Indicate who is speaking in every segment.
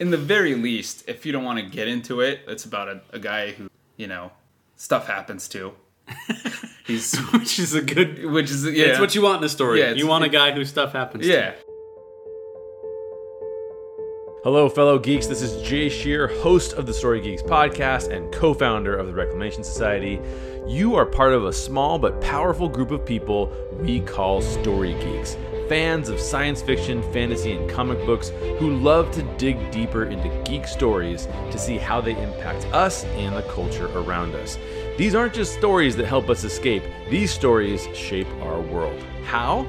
Speaker 1: in the very least, if you don't want to get into it, it's about a, a guy who you know stuff happens to. He's
Speaker 2: Which is a good.
Speaker 1: which is yeah,
Speaker 2: It's what you want in a story.
Speaker 1: Yeah,
Speaker 2: you want a guy who stuff happens. to.
Speaker 1: yeah.
Speaker 3: Hello, fellow geeks. This is Jay Shear, host of the Story Geeks podcast and co founder of the Reclamation Society. You are part of a small but powerful group of people we call Story Geeks. Fans of science fiction, fantasy, and comic books who love to dig deeper into geek stories to see how they impact us and the culture around us. These aren't just stories that help us escape, these stories shape our world. How?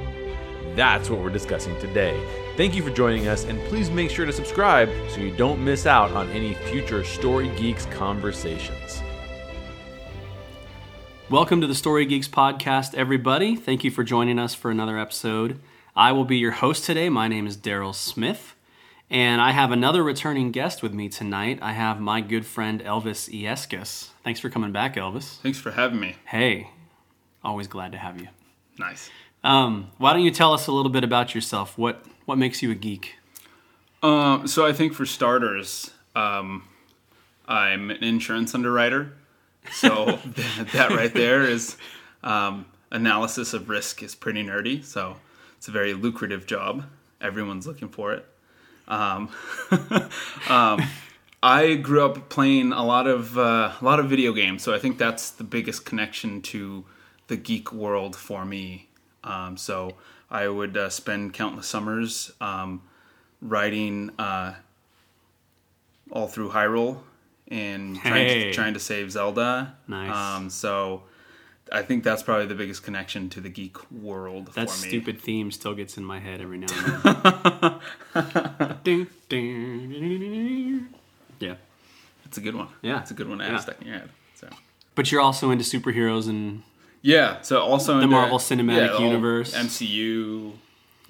Speaker 3: That's what we're discussing today. Thank you for joining us, and please make sure to subscribe so you don't miss out on any future Story Geeks conversations.
Speaker 2: Welcome to the Story Geeks podcast, everybody. Thank you for joining us for another episode. I will be your host today. My name is Daryl Smith, and I have another returning guest with me tonight. I have my good friend Elvis Iescas. Thanks for coming back, Elvis.
Speaker 1: Thanks for having me.
Speaker 2: Hey, always glad to have you.
Speaker 1: Nice.
Speaker 2: Um, why don't you tell us a little bit about yourself? What what makes you a geek?
Speaker 1: Um, so I think for starters, um, I'm an insurance underwriter. So that, that right there is um, analysis of risk is pretty nerdy. So it's a very lucrative job. Everyone's looking for it. Um, um, I grew up playing a lot of uh, a lot of video games, so I think that's the biggest connection to the geek world for me. Um, so I would uh, spend countless summers um, riding uh, all through Hyrule and trying,
Speaker 2: Hey.
Speaker 1: to, trying to save Zelda.
Speaker 2: Nice.
Speaker 1: Um, so I think that's probably the biggest connection to the geek world
Speaker 2: That
Speaker 1: for me.
Speaker 2: stupid theme still gets in my head every now and then. Yeah.
Speaker 1: It's a good one.
Speaker 2: Yeah.
Speaker 1: it's a good one to
Speaker 2: Yeah.
Speaker 1: have stuck in your head. So.
Speaker 2: But you're also into superheroes and
Speaker 1: Yeah. So also
Speaker 2: The
Speaker 1: into-
Speaker 2: Marvel Cinematic
Speaker 1: yeah,
Speaker 2: Universe.
Speaker 1: MCU, you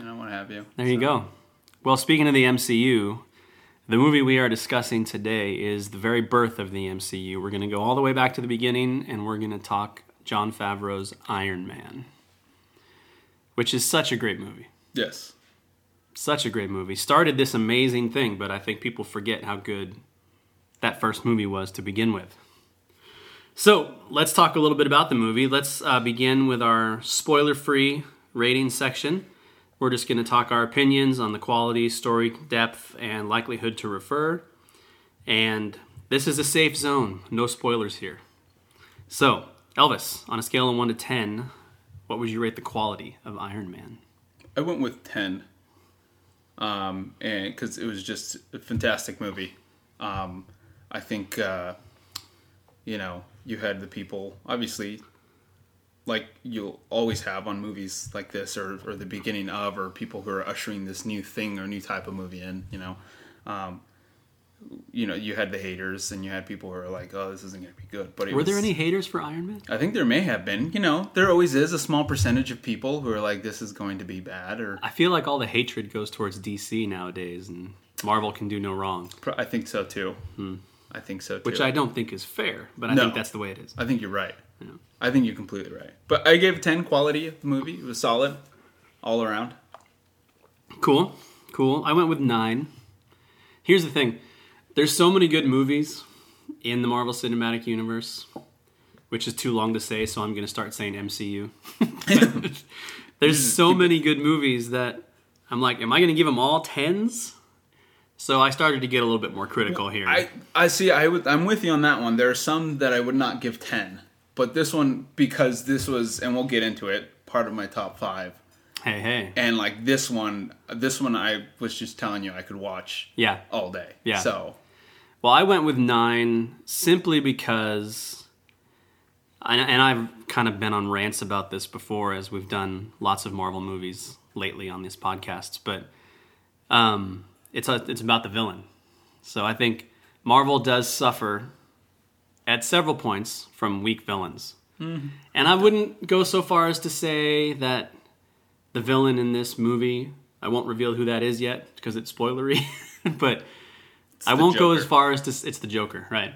Speaker 1: know, what have you.
Speaker 2: there you go. Well, speaking of the MCU, the movie we are discussing today is the very birth of the MCU. We're going to go all the way back to the beginning and we're going to talk Jon Favreau's Iron Man, which is such a great movie.
Speaker 1: Yes.
Speaker 2: Such a great movie. Started this amazing thing, but I think people forget how good that first movie was to begin with. So let's talk a little bit about the movie. Let's uh, begin with our spoiler free rating section. We're just going to talk our opinions on the quality, story depth, and likelihood to refer. And this is a safe zone. No spoilers here. So, Elvis, on a scale of 1 to 10, what would you rate the quality of Iron Man?
Speaker 1: I went with 10. Um, and because it was just a fantastic movie. Um, I think, uh, you know, you had the people, obviously, like you'll always have on movies like this or, or the beginning of, or people who are ushering this new thing or new type of movie in, you know. Um, you know, you had the haters and you had people who are like, oh, this isn't going to be good. But
Speaker 2: Were there any haters for Iron Man?
Speaker 1: I think there may have been. You know, there always is a small percentage of people who are like, "This is going to be bad," or
Speaker 2: I feel like all the hatred goes towards DC nowadays, and Marvel can do no wrong,
Speaker 1: I think so too. I think so too.
Speaker 2: Hmm. which I don't think is fair, but I
Speaker 1: No.
Speaker 2: think that's the way it is.
Speaker 1: I think you're right. I think you're completely right. But I gave ten quality of the movie. It was solid, all around.
Speaker 2: Cool, cool. I went with nine. Here's the thing there's so many good movies in the Marvel Cinematic Universe, which is too long to say, so I'm going to start saying MCU. there's mm-hmm. so many good movies that I'm like, am I going to give them all tens? So I started to get a little bit more critical here.
Speaker 1: I I see. I would. I'm with you on that one. There are some that I would not give ten, but this one because this was, and we'll get into it. Part of my top five,
Speaker 2: hey, hey.
Speaker 1: and like this one, this one I was just telling you I could watch
Speaker 2: Yeah.
Speaker 1: all day.
Speaker 2: Yeah.
Speaker 1: So
Speaker 2: Well, I went with nine simply because, and and I've kind of been on rants about this before as we've done lots of Marvel movies lately on these podcasts, but um, it's a, it's about the villain. So I think Marvel does suffer at several points from weak villains, and I wouldn't go so far as to say that the villain in this movie. I won't reveal who that is yet because it's spoilery, but. I won't go as far as to it's the Joker, right?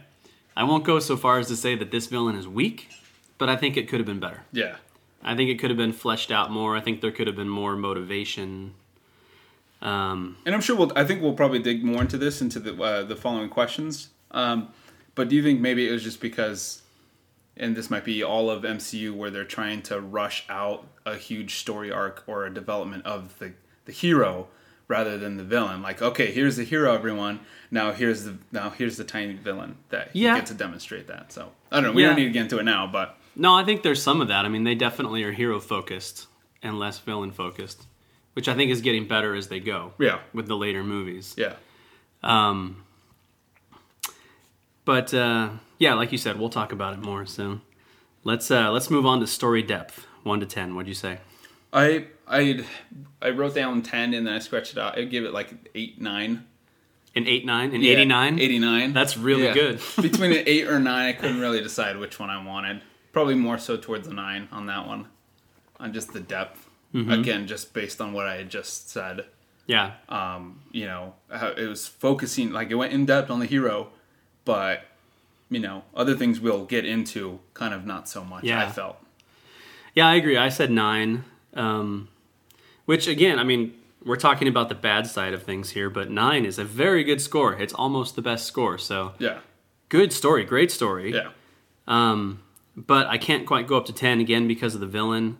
Speaker 2: I won't go so far as to say that this villain is weak, but I think it could have been better.
Speaker 1: yeah,
Speaker 2: I think it could have been fleshed out more. I think there could have been more motivation. Um,
Speaker 1: And I'm sure we'll. I think we'll probably dig more into this into the uh, the following questions. Um, but do you think maybe it was just because, and this might be all of MCU where they're trying to rush out a huge story arc or a development of the the hero rather than the villain? Like, okay, here's the hero, everyone. Now here's the now here's the tiny villain that you
Speaker 2: Yeah.
Speaker 1: get to demonstrate that. So I don't know. We
Speaker 2: Yeah.
Speaker 1: don't need to get into it now, but
Speaker 2: no, I think there's some of that. I mean, they definitely are hero focused and less villain focused, which I think is getting better as they go.
Speaker 1: Yeah.
Speaker 2: With the later movies.
Speaker 1: yeah,
Speaker 2: Um, but uh, yeah, like you said, we'll talk about it more. So let's uh, let's move on to story depth, one to ten. What'd you say?
Speaker 1: I I I wrote down ten and then I scratched it out. I'd give it like eight nine.
Speaker 2: An eight nine, an
Speaker 1: Yeah,
Speaker 2: eighty nine.
Speaker 1: 89.
Speaker 2: That's really
Speaker 1: Yeah.
Speaker 2: good.
Speaker 1: Between an 8 or 9, I couldn't really decide which one I wanted. Probably more so towards the 9 on that one. On just the depth.
Speaker 2: Mm-hmm.
Speaker 1: Again, just based on what I had just said.
Speaker 2: Yeah,
Speaker 1: Um, you know, it was focusing, like it went in depth on the hero, but, you know, other things we'll get into kind of not so much,
Speaker 2: Yeah.
Speaker 1: I felt.
Speaker 2: yeah, I agree. I said nine, um, which again, I mean, we're talking about the bad side of things here, but nine is a very good score. It's almost the best score. So
Speaker 1: Yeah.
Speaker 2: good story, great story.
Speaker 1: Yeah.
Speaker 2: Um, but I can't quite go up to 10 again because of the villain.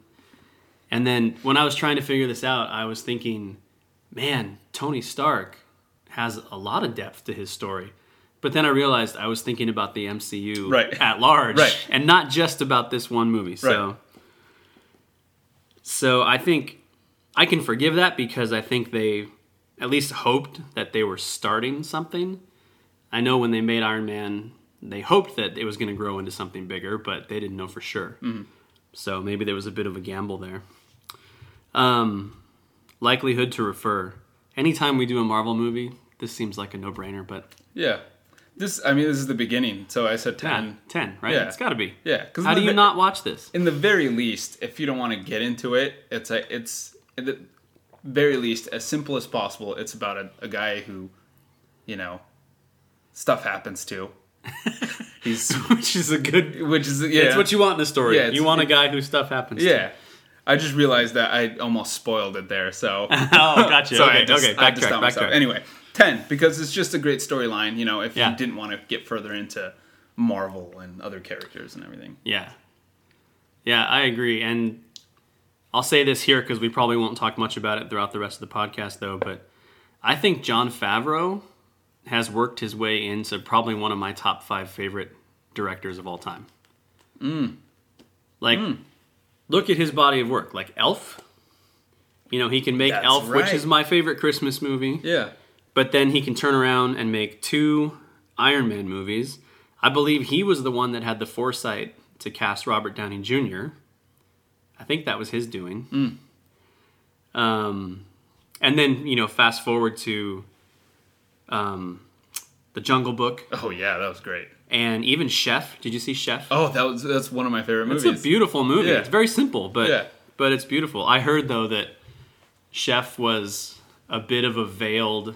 Speaker 2: And then when I was trying to figure this out, I was thinking, man, Tony Stark has a lot of depth to his story. But then I realized I was thinking about the MCU
Speaker 1: Right.
Speaker 2: at large
Speaker 1: Right.
Speaker 2: and not just about this one movie. So
Speaker 1: Right.
Speaker 2: So I think I can forgive that because I think they at least hoped that they were starting something. I know when they made Iron Man, they hoped that it was going to grow into something bigger, but they didn't know for sure. So maybe there was a bit of a gamble there. Um, likelihood to refer. Anytime we do a Marvel movie, this seems like a no-brainer. But
Speaker 1: Yeah. This, I mean, this is the beginning, so I said 10.
Speaker 2: yeah, ten, right?
Speaker 1: Yeah.
Speaker 2: It's got to be.
Speaker 1: Yeah.
Speaker 2: How do you
Speaker 1: ve-
Speaker 2: not watch this?
Speaker 1: in the very least, if you don't want to get into it, it's a it's at the very least as simple as possible. It's about a, a guy who, you know, stuff happens to. He's
Speaker 2: Which is a good.
Speaker 1: which is yeah,
Speaker 2: It's what you want in a story.
Speaker 1: Yeah,
Speaker 2: you want a guy who stuff happens. to.
Speaker 1: yeah. I just realized that I almost spoiled it there. So
Speaker 2: oh, gotcha.
Speaker 1: so
Speaker 2: okay,
Speaker 1: I just,
Speaker 2: okay.
Speaker 1: Just
Speaker 2: Backtrack,
Speaker 1: myself.
Speaker 2: backtrack.
Speaker 1: Anyway, ten because it's just a great storyline. You know, if
Speaker 2: Yeah.
Speaker 1: you didn't want to get further into Marvel and other characters and everything.
Speaker 2: Yeah. Yeah, I agree. And I'll say this here because we probably won't talk much about it throughout the rest of the podcast, though. But I think Jon Favreau has worked his way into probably one of my top five favorite directors of all time.
Speaker 1: Mm.
Speaker 2: Like, look at his body of work. Like Elf. You know, he can make
Speaker 1: That's
Speaker 2: Elf, which is my favorite Christmas movie.
Speaker 1: Yeah.
Speaker 2: But then he can turn around and make two Iron Man movies. I believe he was the one that had the foresight to cast Robert Downey Jr. I think that was his doing. Um, and then you know, fast forward to um, the Jungle Book
Speaker 1: Oh yeah, that was great.
Speaker 2: and even Chef. Did you see Chef?
Speaker 1: Oh, that was that's one of my favorite movies.
Speaker 2: it's a beautiful movie.
Speaker 1: Yeah.
Speaker 2: It's very simple, but
Speaker 1: Yeah.
Speaker 2: but it's beautiful. I heard though that Chef was a bit of a veiled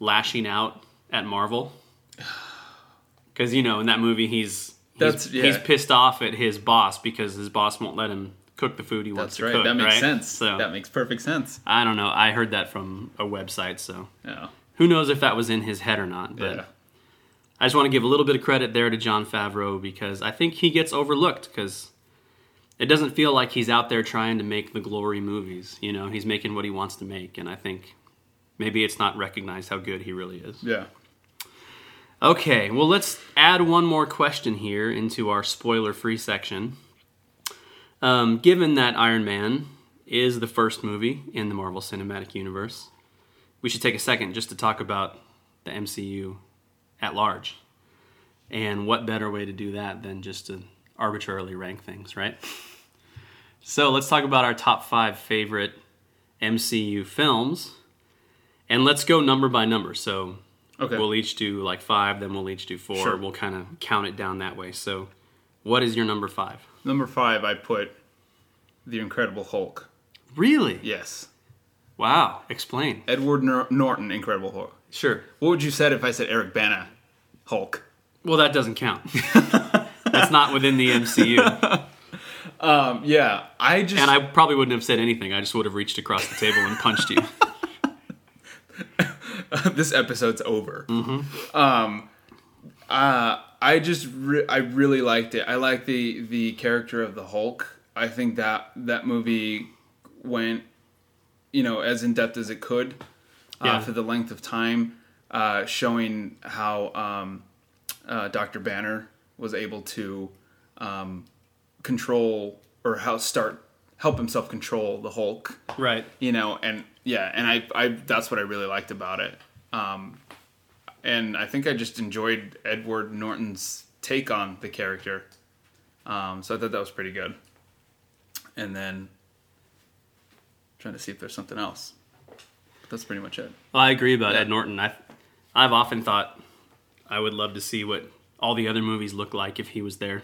Speaker 2: lashing out at Marvel because you know in that movie he's he's,
Speaker 1: That's- yeah.
Speaker 2: he's pissed off at his boss because his boss won't let him cook the food he wants.
Speaker 1: That's
Speaker 2: to
Speaker 1: right.
Speaker 2: cook.
Speaker 1: that makes
Speaker 2: right?
Speaker 1: sense.
Speaker 2: So
Speaker 1: that makes perfect sense.
Speaker 2: I don't know. I heard that from a website, so
Speaker 1: Yeah.
Speaker 2: who knows if that was in his head or not. But
Speaker 1: Yeah.
Speaker 2: I just want to give a little bit of credit there to Jon Favreau because I think he gets overlooked because it doesn't feel like he's out there trying to make the glory movies. You know, he's making what he wants to make, and I think maybe it's not recognized how good he really is.
Speaker 1: Yeah.
Speaker 2: Okay, well, let's add one more question here into our spoiler free section. Um, given that Iron Man is the first movie in the Marvel Cinematic Universe, we should take a second just to talk about the MCU at large. And what better way to do that than just to arbitrarily rank things, right? So let's talk about our top five favorite MCU films. And let's go number by number. So
Speaker 1: Okay.
Speaker 2: We'll each do like five, then we'll each do four.
Speaker 1: Sure.
Speaker 2: We'll kind of count it down that way. So, what is your number five?
Speaker 1: Number five, I put the Incredible Hulk.
Speaker 2: Really?
Speaker 1: Yes.
Speaker 2: Wow. Explain.
Speaker 1: Edward Nor- Norton, Incredible Hulk.
Speaker 2: Sure.
Speaker 1: What would you said if I said Eric Bana, Hulk?
Speaker 2: Well, that doesn't count. That's not within the MCU.
Speaker 1: Um, yeah, I just
Speaker 2: And I probably wouldn't have said anything. I just would have reached across the table and punched you.
Speaker 1: this episode's over. Um, uh, I just re- I really liked it. I like the the character of the Hulk. I think that that movie went, you know, as in depth as it could uh,
Speaker 2: Yeah.
Speaker 1: for the length of time, uh, showing how um, uh, Doctor Banner was able to um, control or how start help himself control the Hulk
Speaker 2: Right.
Speaker 1: you know and yeah and i i that's what i really liked about it um and i think i just enjoyed edward norton's take on the character um so i thought that was pretty good and then trying to see if there's something else but that's pretty much it
Speaker 2: Well, I agree about
Speaker 1: Yeah.
Speaker 2: Ed Norton. I, I've often thought I would love to see what all the other movies look like if he was there.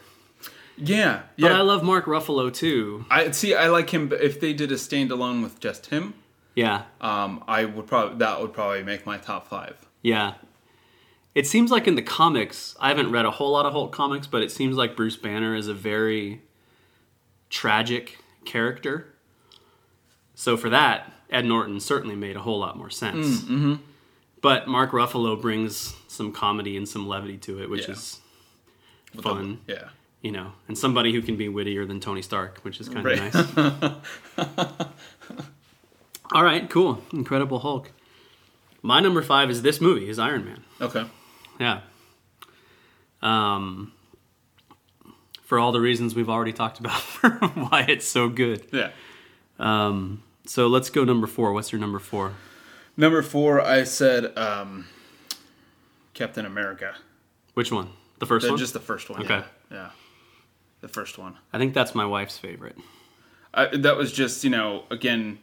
Speaker 1: yeah
Speaker 2: But
Speaker 1: yeah
Speaker 2: I love Mark Ruffalo too.
Speaker 1: I see i like him but if they did a standalone with just him
Speaker 2: Yeah,
Speaker 1: um i would probably that would probably make my top five
Speaker 2: yeah. It seems like in the comics, I haven't read a whole lot of Hulk comics, but it seems like Bruce Banner is a very tragic character. So for that, Ed Norton certainly made a whole lot more sense.
Speaker 1: mm-hmm.
Speaker 2: But Mark Ruffalo brings some comedy and some levity to it, which
Speaker 1: Yeah.
Speaker 2: is fun.
Speaker 1: the- yeah
Speaker 2: you know, and somebody who can be wittier than Tony Stark, which is kind of
Speaker 1: Right.
Speaker 2: nice. All right, cool. Incredible Hulk. My number five is this movie, is Iron Man.
Speaker 1: okay
Speaker 2: Yeah. Um, for all the reasons we've already talked about for why it's so good.
Speaker 1: yeah
Speaker 2: Um, so let's go number four. What's your number four?
Speaker 1: Number four, I said um, Captain America.
Speaker 2: Which one? The first
Speaker 1: The-
Speaker 2: one?
Speaker 1: just the first one.
Speaker 2: Okay.
Speaker 1: Yeah. yeah. The first one.
Speaker 2: I think that's my wife's favorite.
Speaker 1: I, that was just, you know, again,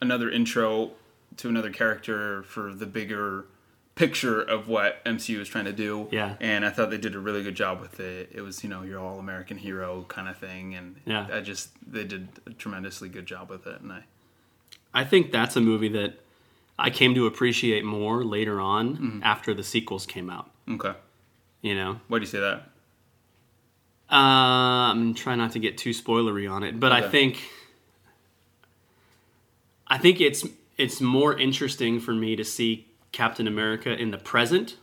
Speaker 1: another intro to another character for the bigger picture of what MCU is trying to do.
Speaker 2: Yeah.
Speaker 1: And I thought they did a really good job with it. It was, you know, your all American hero kind of thing. And
Speaker 2: Yeah.
Speaker 1: I just, they did a tremendously good job with it. And I,
Speaker 2: I think that's a movie that I came to appreciate more later on
Speaker 1: Mm-hmm.
Speaker 2: after the sequels came out.
Speaker 1: okay.
Speaker 2: You know,
Speaker 1: Why do you say that?
Speaker 2: uh, I'm trying not to get too spoilery on it, but I think I think it's it's more interesting for me to see Captain America in the present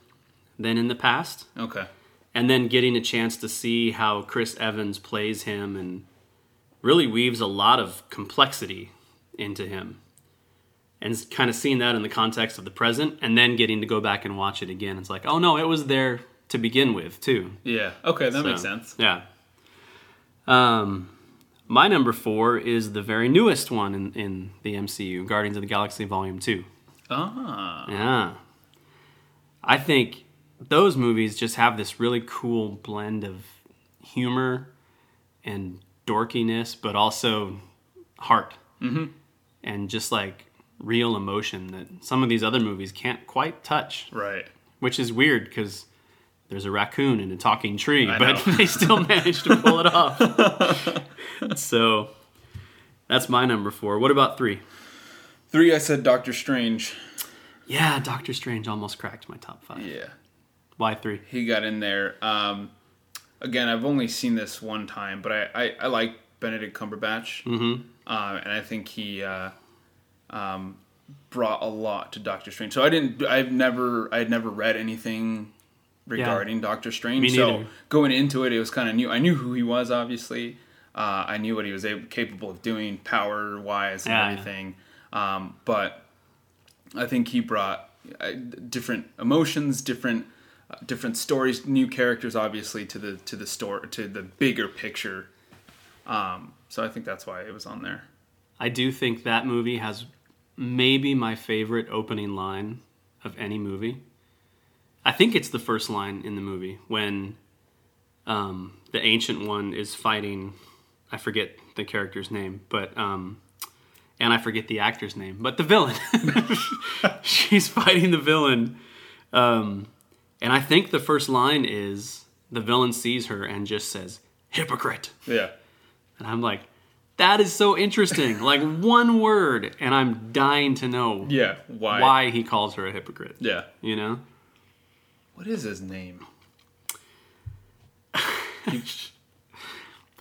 Speaker 2: than in the past,
Speaker 1: Okay.
Speaker 2: and then getting a chance to see how Chris Evans plays him and really weaves a lot of complexity into him. And kind of seeing that in the context of the present, and then getting to go back and watch it again. It's like, oh no, it was there to begin with, too.
Speaker 1: Yeah. Okay. That makes sense.
Speaker 2: Yeah. Um, my number four is the very newest one in, in the MCU, Guardians of the Galaxy Volume 2.
Speaker 1: Ah.
Speaker 2: Yeah. I think those movies just have this really cool blend of humor and dorkiness, but also heart. Mm-hmm. And just like real emotion that some of these other movies can't quite touch,
Speaker 1: Right.
Speaker 2: which is weird because there's a raccoon and a talking tree,
Speaker 1: I
Speaker 2: but they still managed to pull it off. so that's my number four. What about three?
Speaker 1: Three, I said Doctor Strange.
Speaker 2: Yeah, Doctor Strange almost cracked my top five.
Speaker 1: Yeah.
Speaker 2: Why three?
Speaker 1: he got in there. Um, again, I've only seen this one time, but I, I, I like Benedict Cumberbatch, mm-hmm. uh, and I think he uh, um, brought a lot to Doctor Strange. So I didn't, I've never, I had never read anything regarding Doctor Strange. So going into it, it was kind of new. I knew who he was, obviously. Uh, I knew what he was able, capable of doing, power wise, and
Speaker 2: Yeah, yeah.
Speaker 1: Um, but I think he brought uh, different emotions, different uh, different stories, new characters, obviously to the to the story to the bigger picture. Um, so I think that's why it was on there.
Speaker 2: I do think that movie has maybe my favorite opening line of any movie. I think it's the first line in the movie when um, the ancient one is fighting. I forget the character's name, but um, and I forget the actor's name, but the villain. She's fighting the villain, um, and I think the first line is the villain sees her and just says "hypocrite."
Speaker 1: Yeah,
Speaker 2: And I'm like, that is so interesting. like one word, and I'm dying to know
Speaker 1: yeah. Why?
Speaker 2: why he calls her a hypocrite.
Speaker 1: Yeah.
Speaker 2: You know?
Speaker 1: What is his name?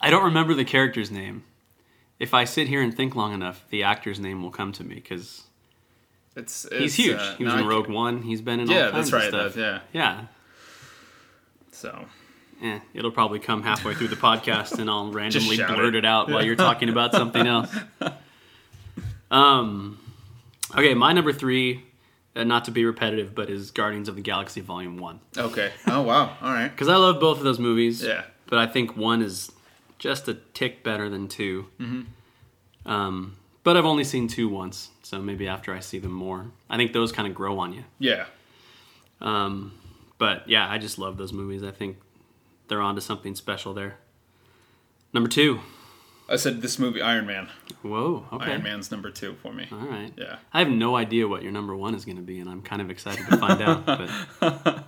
Speaker 2: I don't remember the character's name. If I sit here and think long enough, the actor's name will come to me because
Speaker 1: It's,
Speaker 2: He's huge.
Speaker 1: uh,
Speaker 2: he was
Speaker 1: no,
Speaker 2: in Rogue One. He's been in all
Speaker 1: Yeah,
Speaker 2: kinds
Speaker 1: that's right.
Speaker 2: of stuff.
Speaker 1: that- yeah.
Speaker 2: Yeah.
Speaker 1: So
Speaker 2: Eh, it'll probably come halfway through the podcast and I'll randomly blurt
Speaker 1: it.
Speaker 2: it out while you're talking about something else. Um, okay, my number three, uh, not to be repetitive, but is Guardians of the Galaxy Volume 1.
Speaker 1: okay. Oh wow. All right.
Speaker 2: Because I love both of those movies.
Speaker 1: Yeah.
Speaker 2: But I think one is just a tick better than 2
Speaker 1: Mm-hmm.
Speaker 2: Um, but I've only seen two once, so maybe after I see them more. I think those kind of grow on you.
Speaker 1: Yeah.
Speaker 2: Um, but yeah, I just love those movies. I think they're onto something special there. Number two.
Speaker 1: I said this movie Iron Man.
Speaker 2: Whoa. Okay.
Speaker 1: Iron Man's number two for me.
Speaker 2: All right.
Speaker 1: Yeah.
Speaker 2: I have no idea what your number one is going to be, and I'm kind of excited to find out. But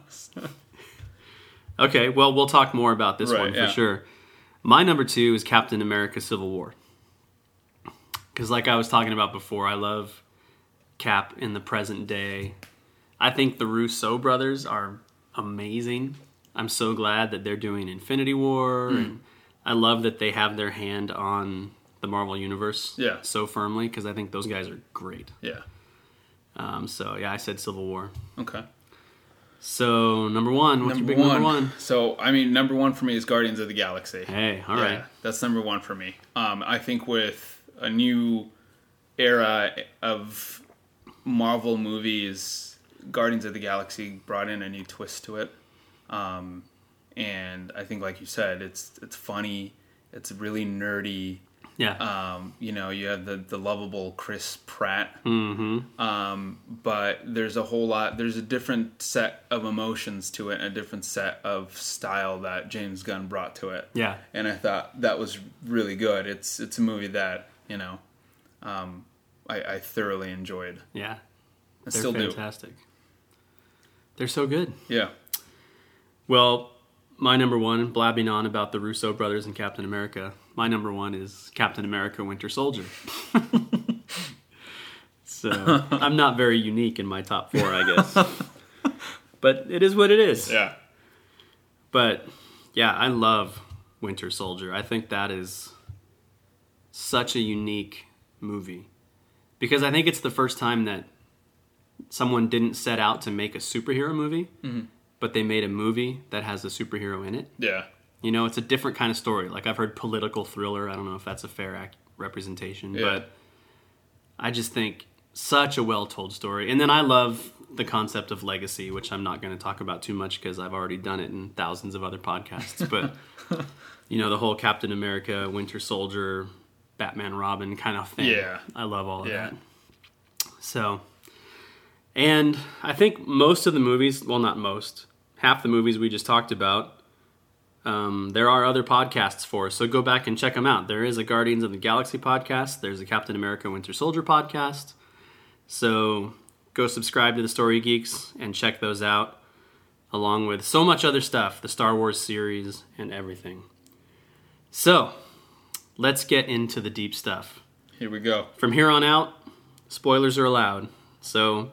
Speaker 2: okay, well, we'll talk more about this
Speaker 1: Right,
Speaker 2: one for
Speaker 1: yeah.
Speaker 2: sure. My number two is Captain America: Civil War, because like I was talking about before, I love Cap in the present day. I think the Russo brothers are amazing. I'm so glad that they're doing Infinity War,
Speaker 1: Hmm.
Speaker 2: and I love that they have their hand on the Marvel Universe
Speaker 1: Yeah.
Speaker 2: so firmly because I think those guys are great.
Speaker 1: Yeah.
Speaker 2: Um, so yeah, I said Civil War.
Speaker 1: Okay.
Speaker 2: So number one, what's your big number one?
Speaker 1: So I mean, number one for me is Guardians of the Galaxy.
Speaker 2: Hey, all right.
Speaker 1: Yeah, that's number one for me. Um, I think with a new era of Marvel movies, Guardians of the Galaxy brought in a new twist to it, um, and I think, like you said, it's it's funny, it's really nerdy.
Speaker 2: Yeah,
Speaker 1: Um, you know, you have the the lovable Chris Pratt,
Speaker 2: mm-hmm.
Speaker 1: um, but there's a whole lot. There's a different set of emotions to it, and a different set of style that James Gunn brought to it
Speaker 2: yeah,
Speaker 1: and I thought that was really good. It's it's a movie that you know um, I, I thoroughly enjoyed.
Speaker 2: yeah.
Speaker 1: I
Speaker 2: They're
Speaker 1: still
Speaker 2: fantastic. They're so good.
Speaker 1: Yeah.
Speaker 2: Well, my number one, blabbing on about the Russo brothers and Captain America. My number one is Captain America: Winter Soldier. so I'm not very unique in my top four, I guess. but it is what it is.
Speaker 1: Yeah.
Speaker 2: But yeah, I love Winter Soldier. I think that is such a unique movie because I think it's the first time that someone didn't set out to make a superhero movie, mm-hmm. but they made a movie that has a superhero in it.
Speaker 1: Yeah.
Speaker 2: You know, it's a different kind of story. Like I've heard political thriller. I don't know if that's a fair representation,
Speaker 1: Yeah.
Speaker 2: but I just think such a well-told story. And then I love the concept of legacy, which I'm not going to talk about too much because I've already done it in thousands of other podcasts. But you know, the whole Captain America, Winter Soldier, Batman, Robin kind of thing.
Speaker 1: Yeah.
Speaker 2: I love all of
Speaker 1: Yeah.
Speaker 2: that. So, and I think most of the movies, well, not most, half the movies we just talked about, um, there are other podcasts for. So go back and check them out. There is a Guardians of the Galaxy podcast. There's a Captain America Winter Soldier podcast. So go subscribe to the Story Geeks and check those out, along with so much other stuff, the Star Wars series and everything. So let's get into the deep stuff
Speaker 1: Here we go.
Speaker 2: from here on out, spoilers are allowed. So,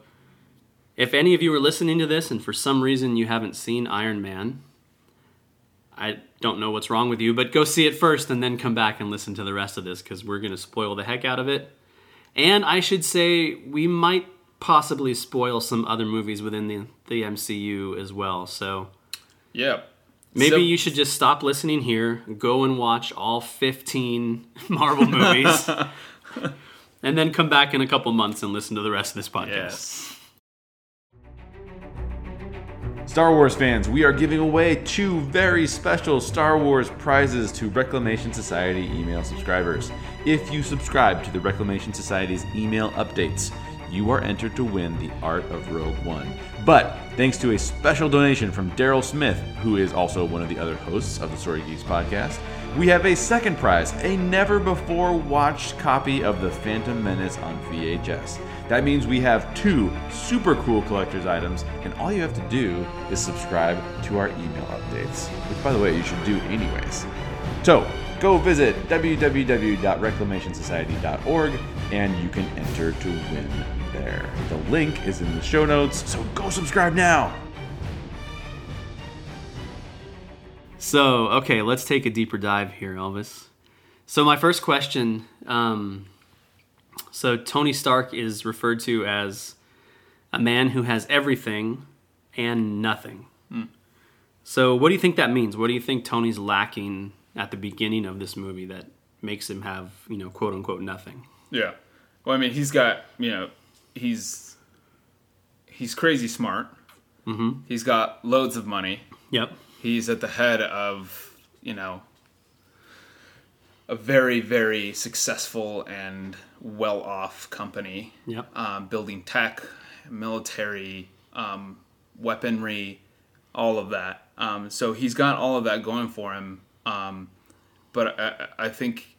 Speaker 2: if any of you are listening to this and for some reason you haven't seen Iron Man, I don't know what's wrong with you, but go see it first and then come back and listen to the rest of this because we're going to spoil the heck out of it. And I should say, we might possibly spoil some other movies within the, the MCU as well. So,
Speaker 1: Yeah.
Speaker 2: Maybe
Speaker 1: So-
Speaker 2: you should just stop listening here, go and watch all 15 Marvel movies, and then come back in a couple months and listen to the rest of this podcast.
Speaker 1: Yes.
Speaker 3: Star Wars fans, we are giving away two very special Star Wars prizes to Reclamation Society email subscribers. If you subscribe to the Reclamation Society's email updates, you are entered to win the Art of Rogue One. But thanks to a special donation from Daryl Smith, who is also one of the other hosts of the Story Geeks podcast, we have a second prize, a never before watched copy of The Phantom Menace on VHS. That means we have two super cool collector's items, and all you have to do is subscribe to our email updates, which, by the way, you should do anyways. So, go visit www.reclamationsociety.org and you can enter to win there. The link is in the show notes, so go subscribe now.
Speaker 2: So, okay, let's take a deeper dive here, Elvis. So, my first question um, so, Tony Stark is referred to as a man who has everything and nothing. So, what do you think that means? What do you think Tony's lacking at the beginning of this movie that makes him have, you know, quote unquote nothing?
Speaker 1: Yeah. Well, I mean, he's got you know, he's he's crazy smart. Mm-hmm. He's got loads of money.
Speaker 2: Yep.
Speaker 1: He's at the head of you know a very very successful and well off company.
Speaker 2: Yep.
Speaker 1: Um, building tech, military, um, weaponry, all of that. Um, so he's got all of that going for him. Um, but I, I think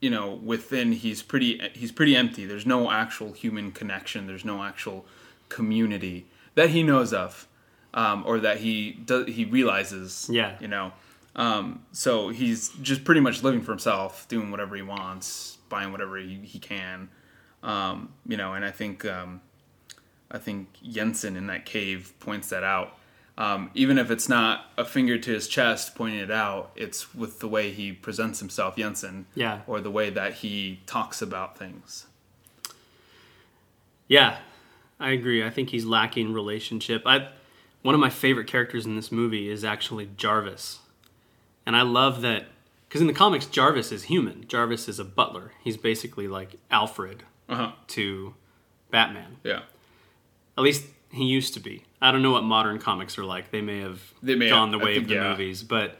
Speaker 1: you know within he's pretty he's pretty empty there's no actual human connection there's no actual community that he knows of um, or that he does he realizes
Speaker 2: Yeah.
Speaker 1: you know um, so he's just pretty much living for himself doing whatever he wants buying whatever he, he can um, you know and i think um, i think yinsen in that cave points that out um, even if it's not a finger to his chest pointing it out, it's with the way he presents himself, Yinsen,
Speaker 2: Yeah.
Speaker 1: or the way that he talks about things.
Speaker 2: Yeah, I agree. I think he's lacking relationship. I one of my favorite characters in this movie is actually Jarvis, and I love that because in the comics Jarvis is human. Jarvis is a butler. He's basically like Alfred
Speaker 1: Uh huh.
Speaker 2: to Batman.
Speaker 1: Yeah.
Speaker 2: At least he used to be. I don't know what modern comics are like. They may have
Speaker 1: They may
Speaker 2: gone
Speaker 1: have-
Speaker 2: the way
Speaker 1: think,
Speaker 2: of the
Speaker 1: yeah.
Speaker 2: movies, but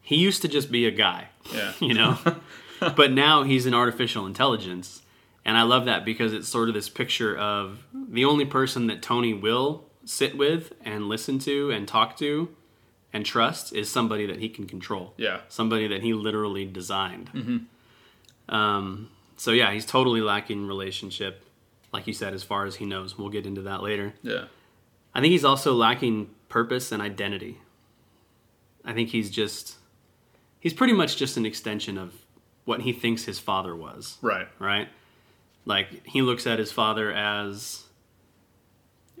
Speaker 2: he used to just be a guy.
Speaker 1: Yeah.
Speaker 2: you know but now he's an artificial intelligence and i love that because it's sort of this picture of the only person that tony will sit with and listen to and talk to and trust is somebody that he can control.
Speaker 1: Yeah.
Speaker 2: somebody that he literally designed. Um, so yeah he's totally lacking relationship like you said as far as he knows. We'll get into that later.
Speaker 1: Yeah.
Speaker 2: i think he's also lacking purpose and identity. I think he's just he's pretty much just an extension of what he thinks his father was.
Speaker 1: Right.
Speaker 2: right? Like he looks at his father as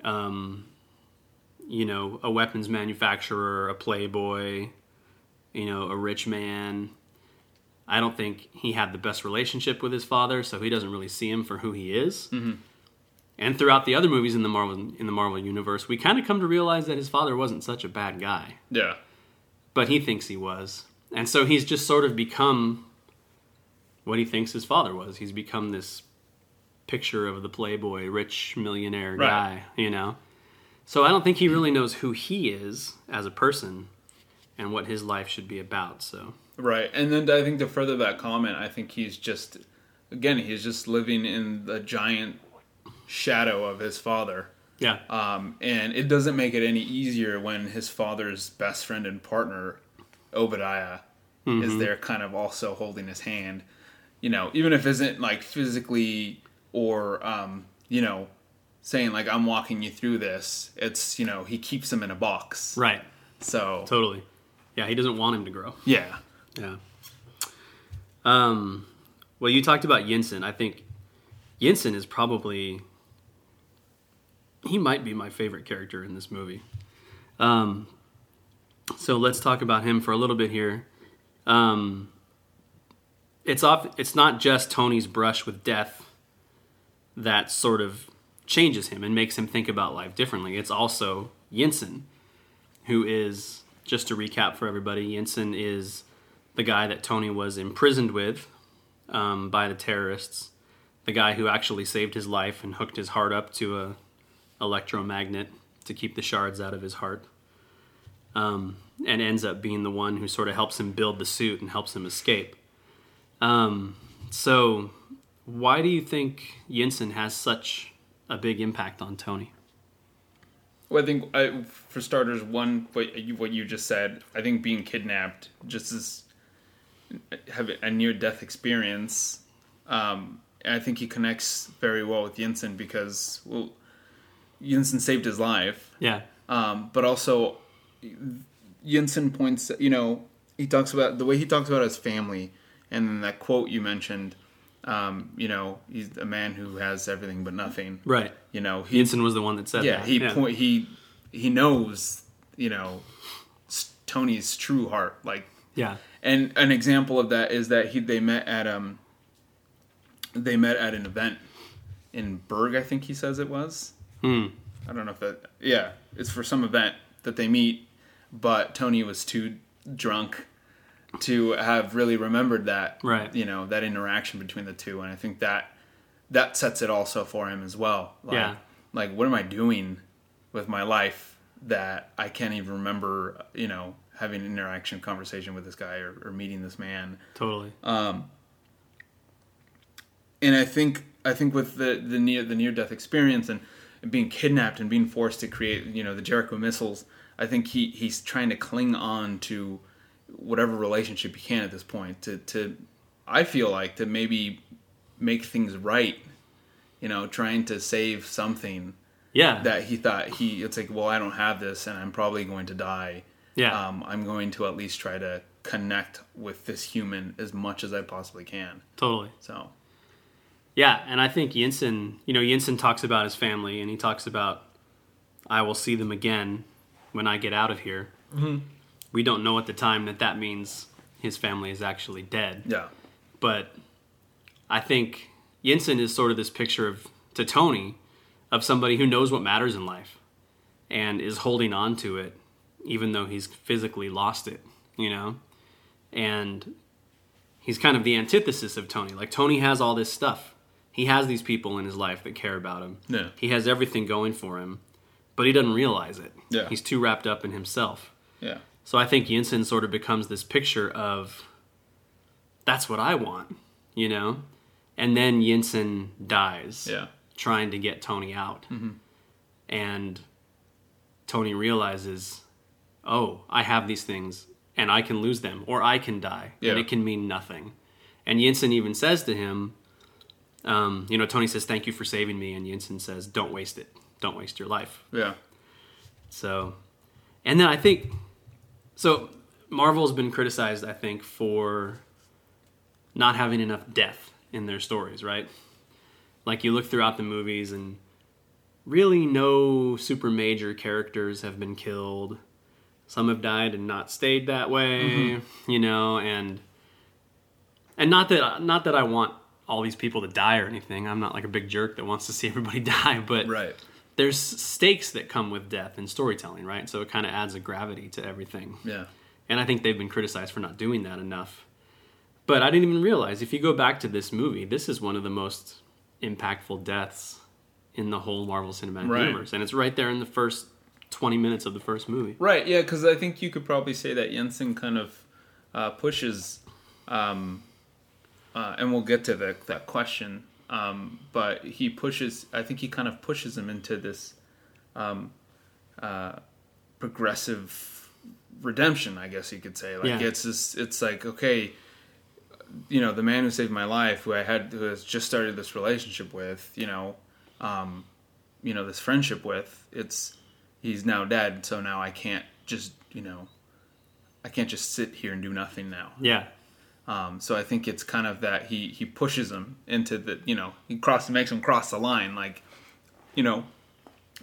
Speaker 2: um you know a weapons manufacturer a playboy you know a rich man i don't think he had the best relationship with his father so he doesn't really see him for who he is mm-hmm. and throughout the other movies in the marvel in the marvel universe we kind of come to realize that his father wasn't such a bad guy
Speaker 1: Yeah.
Speaker 2: but he thinks he was. And so he's just sort of become what he thinks his father was. He's become this picture of the playboy, rich millionaire
Speaker 1: Right.
Speaker 2: guy, you know? So I don't think he really knows who he is as a person and what his life should be about. So,
Speaker 1: Right. And then I think to further that comment, I think he's just, again, he's just living in the giant shadow of his father.
Speaker 2: yeah.
Speaker 1: Um, and it doesn't make it any easier when his father's best friend and partner, Obadiah, is there kind of also holding his hand. You know, even if isn't like physically or, um, you know, saying like, I'm walking you through this, it's, you know, he keeps him in a box.
Speaker 2: right.
Speaker 1: So,
Speaker 2: Totally. Yeah, he doesn't want him to grow.
Speaker 1: yeah.
Speaker 2: Yeah. Um, well, you talked about Yinsen. I think Yinsen is probably he might be my favorite character in this movie. Um, so let's talk about him for a little bit here. Um, it's off. It's not just Tony's brush with death that sort of changes him and makes him think about life differently. It's also Yinsen, who is just to recap for everybody. Yinsen is the guy that Tony was imprisoned with um, by the terrorists, the guy who actually saved his life and hooked his heart up to a electromagnet to keep the shards out of his heart, um, and ends up being the one who sort of helps him build the suit and helps him escape. Um, so, why do you think Yinsen has such a big impact on Tony?
Speaker 1: Well, I think I, for starters, one what you, what you just said, I think being kidnapped just as have a near death experience. Um, I think he connects very well with Yinsen because well, Yinsen saved his life,
Speaker 2: Yeah,
Speaker 1: um, but also Yinsen points. You know, he talks about the way he talks about his family, and then that quote you mentioned. Um, you know, he's a man who has everything but nothing.
Speaker 2: right.
Speaker 1: You know, he
Speaker 2: Yinsen was the one that said
Speaker 1: yeah,
Speaker 2: that.
Speaker 1: he point he he knows you know Tony's true heart. Like,
Speaker 2: yeah,
Speaker 1: and an example of that is that he they met at um they met at an event in Bern, I think he says it was. I don't know if that. Yeah, it's for some event that they meet, but Tony was too drunk to have really remembered that.
Speaker 2: Right.
Speaker 1: You know that interaction between the two, and I think that that sets it also for him as well. Like,
Speaker 2: Yeah.
Speaker 1: Like, what am I doing with my life that I can't even remember? You know, having an interaction, conversation with this guy, or, or meeting this man
Speaker 2: Totally.
Speaker 1: um and I think I think with the the near the near death experience and, and being kidnapped and being forced to create you know the Jericho missiles, I think he he's trying to cling on to whatever relationship he can at this point to to I feel like to maybe make things right, you know, trying to save something
Speaker 2: yeah.
Speaker 1: that he thought he it's like well I don't have this and I'm probably going to die.
Speaker 2: yeah.
Speaker 1: Um, I'm going to at least try to connect with this human as much as I possibly can.
Speaker 2: totally.
Speaker 1: So
Speaker 2: Yeah, and I think Yinsen, you know, Yinsen talks about his family, and he talks about, I will see them again when I get out of here. Mm-hmm. We don't know at the time that that means his family is actually dead,
Speaker 1: yeah.
Speaker 2: but I think Yinsen is sort of this picture of to Tony of somebody who knows what matters in life and is holding on to it, even though he's physically lost it, you know, and he's kind of the antithesis of Tony. Like Tony has all this stuff. He has these people in his life that care about him.
Speaker 1: Yeah.
Speaker 2: He has everything going for him, but he doesn't realize it.
Speaker 1: Yeah.
Speaker 2: He's too wrapped up in himself.
Speaker 1: Yeah.
Speaker 2: So I think Yinsen sort of becomes this picture of that's what I want, you know? And then Yinsen dies
Speaker 1: Yeah.
Speaker 2: trying to get Tony out. And Tony realizes, oh, I have these things and I can lose them or I can die
Speaker 1: Yeah.
Speaker 2: and it can mean nothing. And Yinsen even says to him, um, you know, Tony says, thank you for saving me. And Yinsen says, don't waste it. Don't waste your life.
Speaker 1: Yeah.
Speaker 2: So, and then I think, so Marvel's been criticized, I think, for not having enough death in their stories, right? Like you look throughout the movies and really no super major characters have been killed. Some have died and not stayed that way, mm-hmm. you know, and and not that not that I want all these people to die or anything. I'm not like a big jerk that wants to see everybody die, but
Speaker 1: Right.
Speaker 2: There's stakes that come with death in storytelling, right? So it kind of adds a gravity to everything.
Speaker 1: Yeah.
Speaker 2: And I think they've been criticized for not doing that enough. But I didn't even realize if you go back to this movie, this is one of the most impactful deaths in the whole Marvel Cinematic
Speaker 1: Right.
Speaker 2: Universe. And it's right there in the first 20 minutes of the first movie.
Speaker 1: Right. Yeah. Because I think you could probably say that Yinsen kind of uh, pushes, um, uh, and we'll get to the, that question. Um, but he pushes. I think he kind of pushes him into this um, uh, progressive redemption. I guess you could say. Like
Speaker 2: Yeah.
Speaker 1: it's just, it's like okay, you know, the man who saved my life, who I had, who has just started this relationship with, you know, um, you know, this friendship with. It's he's now dead, so now I can't just, you know, I can't just sit here and do nothing now.
Speaker 2: Yeah.
Speaker 1: Um, so I think it's kind of that he he pushes him into the, you know, he cross makes him cross the line, like, you know,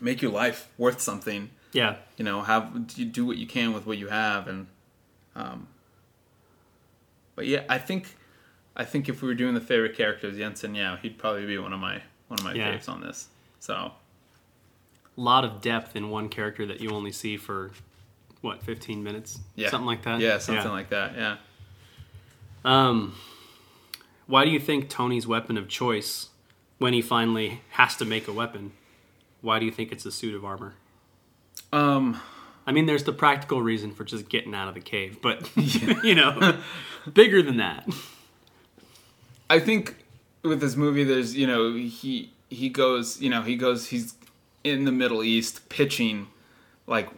Speaker 1: make your life worth something.
Speaker 2: Yeah.
Speaker 1: You know, have you do what you can with what you have, and, um, but yeah, I think, I think if we were doing the favorite characters, Yinsen, yeah, he'd probably be one of my one of my
Speaker 2: Yeah.
Speaker 1: faves on this. So
Speaker 2: A lot of depth in one character that you only see for, what, 15 minutes?
Speaker 1: yeah,
Speaker 2: Something like that?
Speaker 1: Yeah, something like that. Yeah.
Speaker 2: Um, why do you think Tony's weapon of choice, when he finally has to make a weapon, why do you think it's a suit of armor?
Speaker 1: Um.
Speaker 2: I mean, there's the practical reason for just getting out of the cave, but you know, bigger than that.
Speaker 1: I think with this movie, there's you know he he goes you know he goes he's in the Middle East pitching like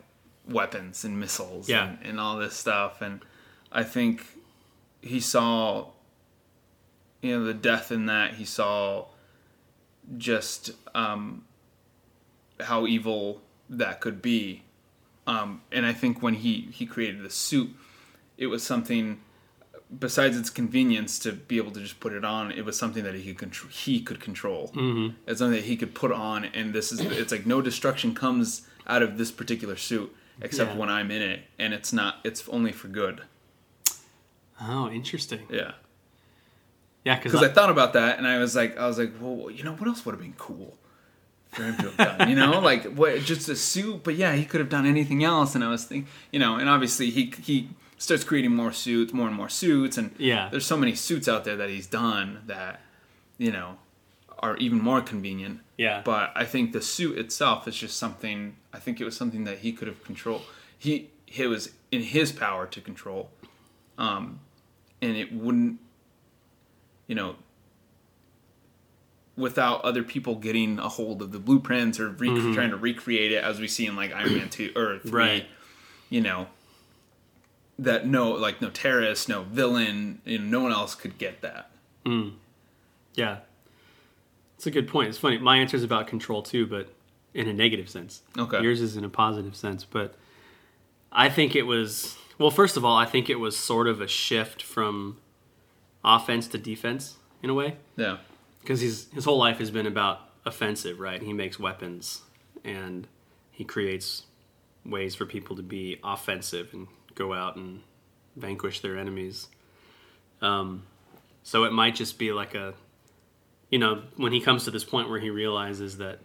Speaker 1: weapons and missiles
Speaker 2: Yeah.
Speaker 1: and, and all this stuff, and I think he saw you know the death in that he saw just um, how evil that could be, um, and I think when he he created the suit, it was something besides its convenience to be able to just put it on, it was something that he could control. He could control. Mm-hmm. It's something that he could put on, and this is it's like no destruction comes out of this particular suit except
Speaker 2: Yeah.
Speaker 1: when I'm in it, and it's not. It's only for good.
Speaker 2: Oh, interesting.
Speaker 1: Yeah,
Speaker 2: Yeah, because
Speaker 1: because I thought about that, and I was like, I was like, well, you know, what else would have been cool? for him to have done. You know, like what just a suit, but yeah, he could have done anything else. And I was thinking, you know, and obviously he he starts creating more suits, more and more suits, and
Speaker 2: Yeah.
Speaker 1: there's so many suits out there that he's done that you know are even more convenient.
Speaker 2: Yeah.
Speaker 1: But I think the suit itself is just something. I think it was something that he could have controlled. He it was in his power to control, um, and it wouldn't, you know, without other people getting a hold of the blueprints or re- mm-hmm. trying to recreate it as we see in like Iron Man two or three.
Speaker 2: Right.
Speaker 1: You know. That no, like no terrorist, no villain, you know, no one else could get that. Mm.
Speaker 2: Yeah. It's a good point. It's funny. My answer is about control too, but in a negative sense.
Speaker 1: Okay.
Speaker 2: Yours is in a positive sense, but I think it was well, first of all, I think it was sort of a shift from offense to defense in a way
Speaker 1: Yeah.
Speaker 2: because his his whole life has been about offensive, right? He makes weapons and he creates ways for people to be offensive and go out and vanquish their enemies. Um, so it might just be like a, you know, when he comes to this point where he realizes that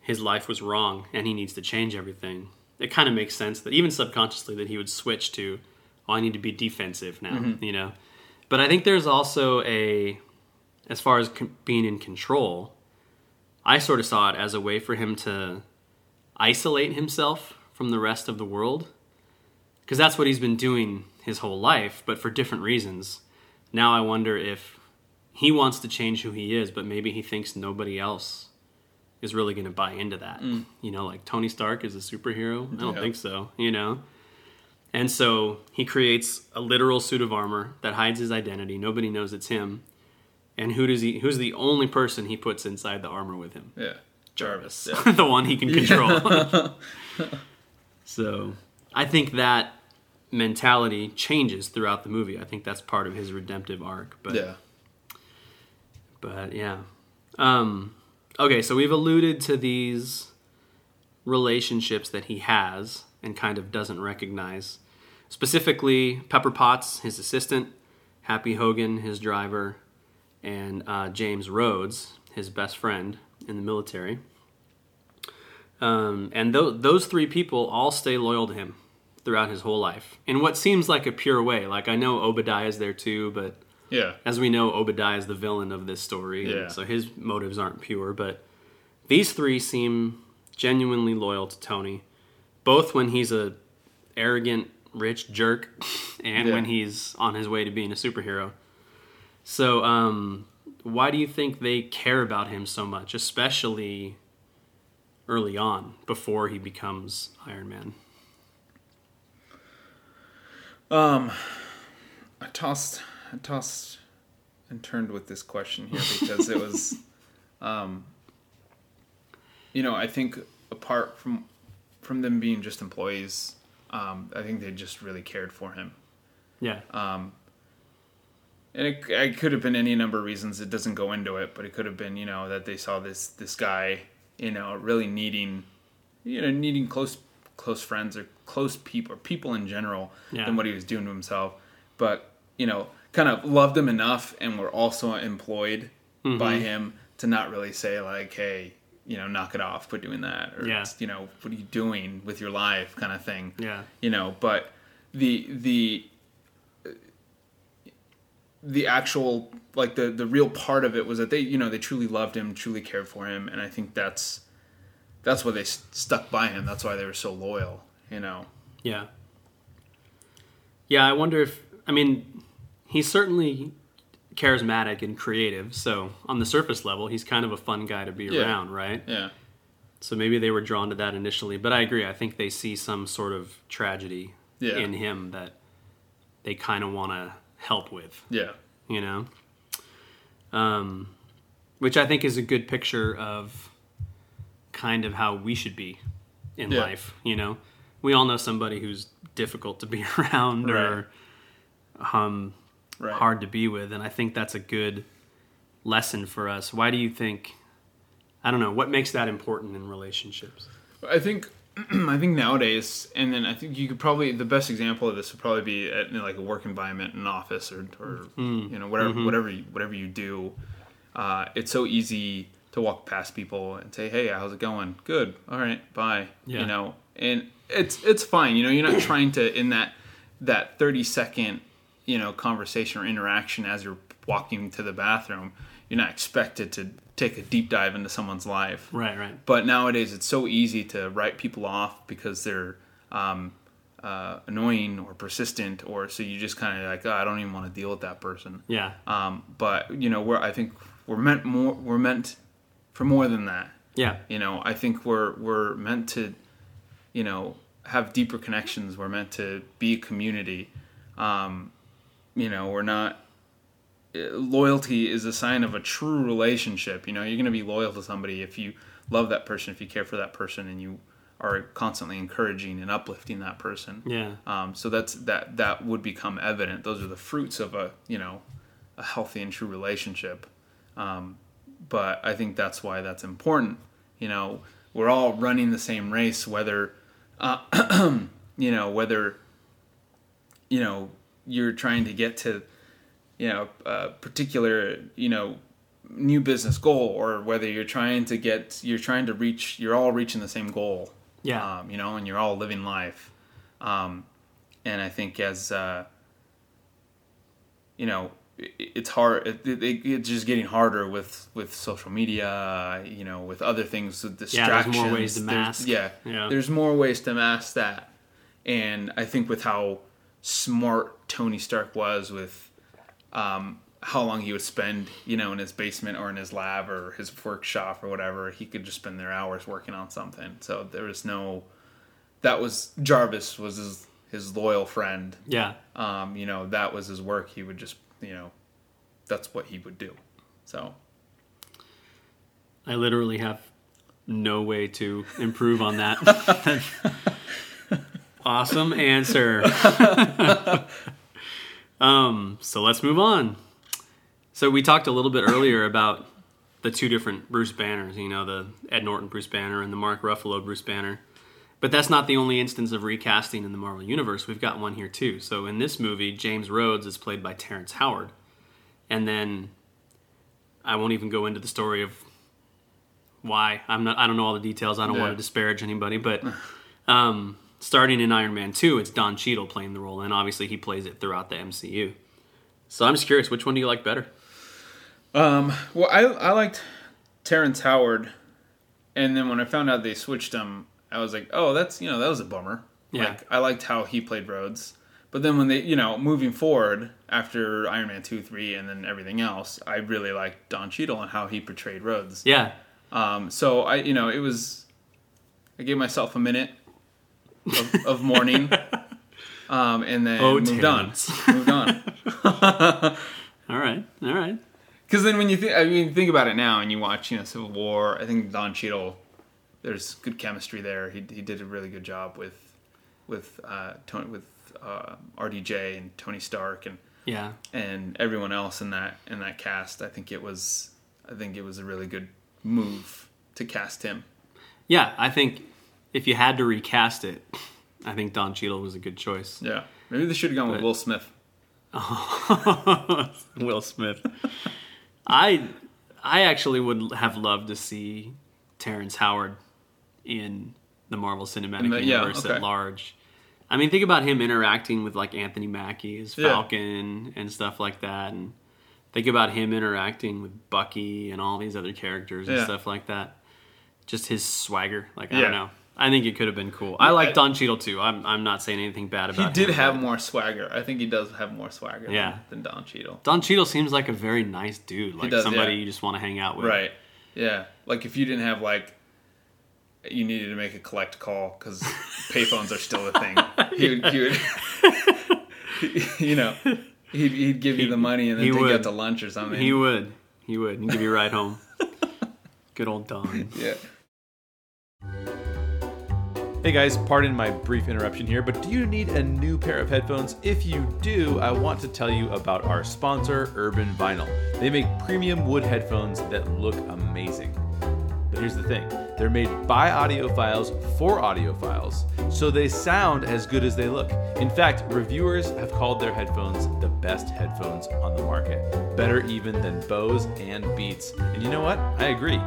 Speaker 2: his life was wrong and he needs to change everything, it kind of makes sense that even subconsciously that he would switch to, oh, I need to be defensive now, mm-hmm. you know. But I think there's also a, as far as con- being in control, I sort of saw it as a way for him to isolate himself from the rest of the world. Because that's what he's been doing his whole life, but for different reasons. Now I wonder if he wants to change who he is, but maybe he thinks nobody else is really going to buy into that. You know, like Tony Stark is a superhero? I don't
Speaker 1: Yeah.
Speaker 2: think so, you know? And so he creates a literal suit of armor that hides his identity. Nobody knows it's him. And who does he who's the only person he puts inside the armor with him?
Speaker 1: Yeah. Jarvis. Yeah.
Speaker 2: the one he can control. so I think that mentality changes throughout the movie. I think that's part of his redemptive arc. But
Speaker 1: yeah.
Speaker 2: but yeah. Um, okay, so we've alluded to these relationships that he has and kind of doesn't recognize. Specifically, Pepper Potts, his assistant, Happy Hogan, his driver, and uh, James Rhodes, his best friend in the military. Um, and th- those three people all stay loyal to him throughout his whole life in what seems like a pure way. Like, I know Obadiah is there too, but
Speaker 1: Yeah.
Speaker 2: as we know, Obadiah is the villain of this story,
Speaker 1: Yeah.
Speaker 2: so his motives aren't pure. But these three seem genuinely loyal to Tony, both when he's a arrogant, rich jerk, and
Speaker 1: Yeah.
Speaker 2: when he's on his way to being a superhero. So, um, why do you think they care about him so much, especially early on, before he becomes Iron Man?
Speaker 1: Um, I tossed, I tossed, and turned with this question here because it was, um, you know, I think apart from from them being just employees, um, I think they just really cared for him,
Speaker 2: Yeah,
Speaker 1: and it, it could have been any number of reasons. It doesn't go into it, but it could have been, you know, that they saw this this guy, you know, really needing, you know, needing close close friends or close people or people in general
Speaker 2: Yeah.
Speaker 1: than what he was doing to himself. But you know, kind of loved him enough, and were also employed mm-hmm. by him to not really say like, hey. You know, knock it off. Quit doing that, or
Speaker 2: Yeah.
Speaker 1: you know, what are you doing with your life, kind of thing
Speaker 2: yeah,
Speaker 1: you know but the the the actual like the the real part of it was that they you know they truly loved him truly cared for him and i think that's that's why they s- stuck by him that's why they were so loyal you know
Speaker 2: Yeah. Yeah, I wonder if I mean he's certainly charismatic and creative, so on the surface level he's kind of a fun guy to be
Speaker 1: Yeah.
Speaker 2: around, right?
Speaker 1: yeah
Speaker 2: So maybe they were drawn to that initially, but I agree. I think they see some sort of tragedy
Speaker 1: Yeah.
Speaker 2: in him that they kind of want to help with,
Speaker 1: yeah
Speaker 2: you know? Um which I think is a good picture of kind of how we should be in
Speaker 1: Yeah.
Speaker 2: life, you know? We all know somebody who's difficult to be around or um,
Speaker 1: right
Speaker 2: hard to be with, and I think that's a good lesson for us. Why do you think? I don't know what makes that important in relationships.
Speaker 1: I think I think nowadays, and then I think you could probably the best example of this would probably be at you know, like a work environment, an office, or, or you know whatever whatever you, whatever you do. Uh, it's so easy to walk past people and say, "Hey, how's it going? Good. All right, bye."
Speaker 2: Yeah.
Speaker 1: You know, and it's it's fine. You know, you're not trying to in that that 30 second you know conversation or interaction as you're walking to the bathroom. You're not expected to take a deep dive into someone's life.
Speaker 2: Right, right.
Speaker 1: But nowadays, it's so easy to write people off because they're um, uh, annoying or persistent, or so you just kind of like, oh, I don't even want to deal with that person.
Speaker 2: Yeah.
Speaker 1: Um, but you know, we're I think we're meant more. We're meant for more than that.
Speaker 2: Yeah.
Speaker 1: You know, I think we're we're meant to, you know, have deeper connections. We're meant to be a community. Um, you know, we're not. uh, Loyalty is a sign of a true relationship. You know, you're going to be loyal to somebody if you love that person, if you care for that person, and you are constantly encouraging and uplifting that person.
Speaker 2: Yeah.
Speaker 1: Um, so that's that that would become evident. Those are the fruits of a you know a healthy and true relationship. Um, but I think that's why that's important. You know, we're all running the same race, whether uh, you know whether you know you're trying to get to you know a particular you know new business goal or whether you're trying to get you're trying to reach you're all reaching the same goal
Speaker 2: Yeah.
Speaker 1: um, you know, and you're all living life. Um, and I think as uh, you know, it, it's hard. It, it, it's just getting harder with with social media. You know, with other things, with
Speaker 2: Yeah, there's
Speaker 1: distractions.
Speaker 2: more ways to mask.
Speaker 1: Yeah,
Speaker 2: Yeah.
Speaker 1: there's more ways to mask that. And I think with how smart Tony Stark was with um, how long he would spend, you know, in his basement or in his lab or his workshop or whatever, he could just spend their hours working on something. So there was no. That was Jarvis was his his loyal friend.
Speaker 2: Yeah.
Speaker 1: Um, you know, that was his work. He would just, you know, that's what he would do. So
Speaker 2: I literally have no way to improve on that. awesome answer. um, so let's move on. So we talked a little bit earlier about the two different Bruce Banners, you know, the Ed Norton Bruce Banner and the Mark Ruffalo Bruce Banner. But that's not the only instance of recasting in the Marvel Universe. We've got one here too. So in this movie, James Rhodes is played by Terrence Howard. And then I won't even go into the story of why. I'm not. I don't know all the details. I don't
Speaker 1: Yeah.
Speaker 2: want to disparage anybody, but um, starting in Iron Man two, it's Don Cheadle playing the role, and obviously he plays it throughout the MCU. So I'm just curious, which one do you like better?
Speaker 1: Um, well, I I liked Terrence Howard, and then when I found out they switched him, I was like, oh, that's you know that was a bummer.
Speaker 2: Yeah.
Speaker 1: Like I liked how he played Rhodes, but then when they you know moving forward after Iron Man two, three, and then everything else, I really liked Don Cheadle and how he portrayed Rhodes.
Speaker 2: Yeah,
Speaker 1: Um, so I you know it was, I gave myself a minute of, of mourning. Um, and then
Speaker 2: Oh,
Speaker 1: moved
Speaker 2: Terrence.
Speaker 1: on. Moved on.
Speaker 2: all right, all right.
Speaker 1: Because then when you think, I mean, think about it now, and you watch, you know, Civil War. I think Don Cheadle, there's good chemistry there. He he did a really good job with with uh, Tony with uh, RDJ and Tony Stark and
Speaker 2: Yeah,
Speaker 1: and everyone else in that in that cast. I think it was I think it was a really good move to cast him.
Speaker 2: yeah. I think if you had to recast it, I think Don Cheadle was a good choice.
Speaker 1: Yeah, maybe they should have gone with Will Smith.
Speaker 2: Will Smith. I I actually would have loved to see Terrence Howard in the Marvel Cinematic
Speaker 1: In the- yeah,
Speaker 2: Universe
Speaker 1: okay.
Speaker 2: at large. I mean, think about him interacting with like Anthony Mackie as
Speaker 1: Yeah.
Speaker 2: Falcon and stuff like that, and think about him interacting with Bucky and all these other characters and
Speaker 1: Yeah.
Speaker 2: stuff like that. Just his swagger, like I don't know. I think it could have been cool. I like Don Cheadle too. I'm I'm not saying anything bad about. Him.
Speaker 1: He did
Speaker 2: him,
Speaker 1: have
Speaker 2: but
Speaker 1: more swagger. I think he does have more swagger. than-
Speaker 2: Yeah.
Speaker 1: than, Don Cheadle.
Speaker 2: Don Cheadle seems like a very nice dude, like
Speaker 1: does,
Speaker 2: somebody
Speaker 1: yeah.
Speaker 2: you just want to hang out with.
Speaker 1: Right. Yeah. Like if you didn't have like, you needed to make a collect call because payphones are still a thing. He would, he would you know, he'd, he'd give you the money and then
Speaker 2: he
Speaker 1: take you
Speaker 2: would.
Speaker 1: out to lunch or something.
Speaker 2: He would. He would. He'd give you a ride home. Good old Don.
Speaker 1: yeah.
Speaker 3: Hey guys, pardon my brief interruption here, but do you need a new pair of headphones? If you do, I want to tell you about our sponsor, Urban Vinyl. They make premium wood headphones that look amazing. But here's the thing they're made by audiophiles for audiophiles, so they sound as good as they look. In fact, reviewers have called their headphones the best headphones on the market, better even than Bose and Beats. And you know what? I agree.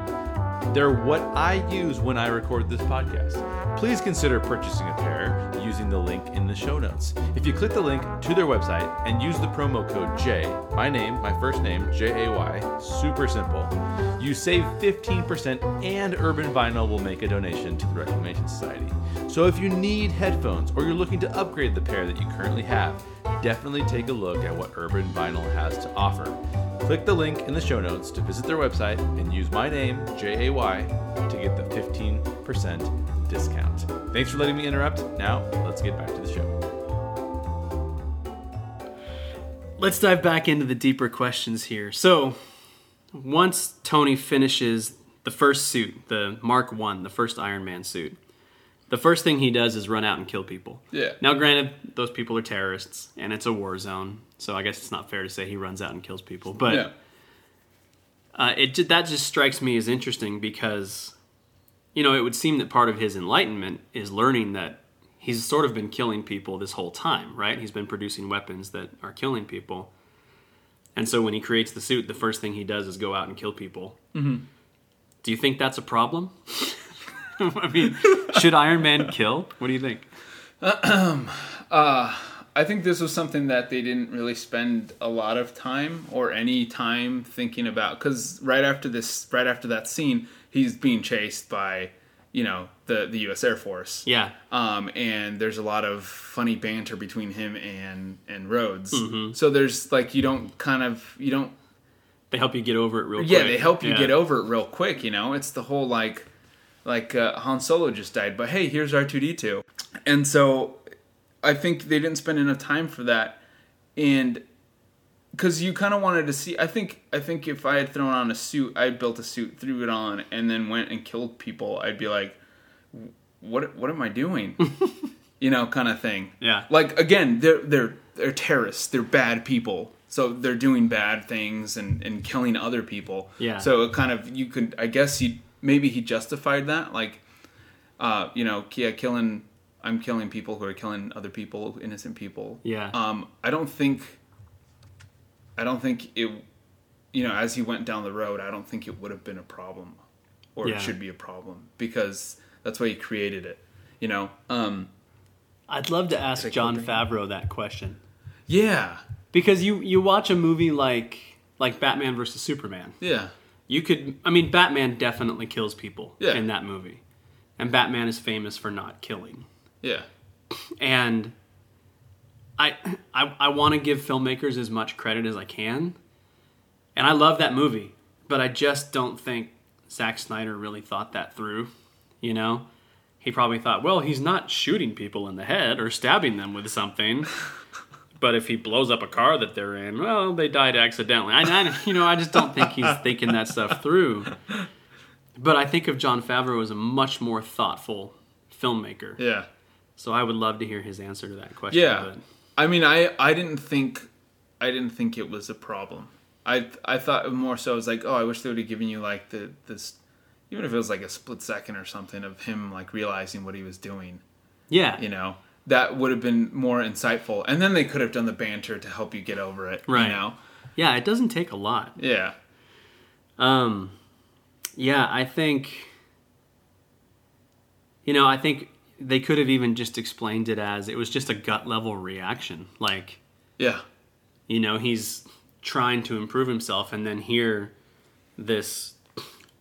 Speaker 3: They're what I use when I record this podcast. Please consider purchasing a pair using the link in the show notes. If you click the link to their website and use the promo code J, my name, my first name, J A Y, super simple, you save 15% and Urban Vinyl will make a donation to the Reclamation Society. So if you need headphones or you're looking to upgrade the pair that you currently have, definitely take a look at what Urban Vinyl has to offer. Click the link in the show notes to visit their website and use my name, J A Y, to get the 15% discount. Thanks for letting me interrupt. Now, let's get back to the show.
Speaker 2: Let's dive back into the deeper questions here. So, once Tony finishes the first suit, the Mark One, the first Iron Man suit, the first thing he does is run out and kill people.
Speaker 1: Yeah.
Speaker 2: Now, granted, those people are terrorists, and it's a war zone, so I guess it's not fair to say he runs out and kills people. But
Speaker 1: yeah.
Speaker 2: uh, it that just strikes me as interesting because, you know, it would seem that part of his enlightenment is learning that he's sort of been killing people this whole time, right? He's been producing weapons that are killing people. And so when he creates the suit, the first thing he does is go out and kill people. Mm-hmm. Do you think that's a problem? I mean, should Iron Man kill? What do you think?
Speaker 1: I think this was something that they didn't really spend a lot of time or any time thinking about because right after this, right after that scene, he's being chased by, you know, the the U.S. Air Force.
Speaker 2: Yeah.
Speaker 1: Um, and there's a lot of funny banter between him and and Rhodes.
Speaker 2: Mm-hmm.
Speaker 1: So there's like you don't kind of you don't
Speaker 2: They help you get over it real quick.
Speaker 1: yeah they help you
Speaker 2: Yeah.
Speaker 1: get over it real quick. You know, it's the whole like like uh, Han Solo just died, but hey, here's R two D two, and so I think they didn't spend enough time for that, and because you kind of wanted to see. I think I think if I had thrown on a suit, I built a suit, threw it on, and then went and killed people, I'd be like, what What am I doing? you know, kind of thing.
Speaker 2: Yeah.
Speaker 1: Like again, they're they're they're terrorists. They're bad people. So they're doing bad things and, and killing other people.
Speaker 2: Yeah.
Speaker 1: So it kind of you could I guess he maybe he justified that like, uh, you know, yeah, killing. I'm killing people who are killing other people, innocent people.
Speaker 2: Yeah.
Speaker 1: Um, I don't think. I don't think it. You know, as he went down the road, I don't think it would have been a problem, or
Speaker 2: Yeah.
Speaker 1: it should be a problem because that's why he created it. You know. Um,
Speaker 2: I'd love to ask
Speaker 1: Jon.
Speaker 2: Favreau that question
Speaker 1: yeah.
Speaker 2: because you you watch a movie like like Batman versus Superman.
Speaker 1: Yeah.
Speaker 2: You could, I mean, Batman definitely kills people
Speaker 1: Yeah.
Speaker 2: in that movie, and Batman is famous for not killing.
Speaker 1: Yeah.
Speaker 2: And I I, I want to give filmmakers as much credit as I can, and I love that movie, but I just don't think Zack Snyder really thought that through. You know, he probably thought, well, he's not shooting people in the head or stabbing them with something. But if he blows up a car that they're in, well, they died accidentally. I, I you know, I just don't think he's thinking that stuff through. But I think of Jon Favreau as a much more thoughtful filmmaker.
Speaker 1: Yeah.
Speaker 2: So I would love to hear his answer to that question.
Speaker 1: Yeah.
Speaker 2: but-
Speaker 1: I mean, I I didn't think I didn't think it was a problem. I I thought more so. I was like, oh, I wish they would have given you like the this, even if it was like a split second or something of him like realizing what he was doing.
Speaker 2: yeah.
Speaker 1: You know, that would have been more insightful. And then they could have done the banter to help you get over it.
Speaker 2: Right.
Speaker 1: You know.
Speaker 2: Yeah, it doesn't take a lot.
Speaker 1: Yeah.
Speaker 2: Um, yeah, I think, you know, I think they could have even just explained it as it was just a gut level reaction. Like,
Speaker 1: Yeah.
Speaker 2: you know, he's trying to improve himself, and then here, this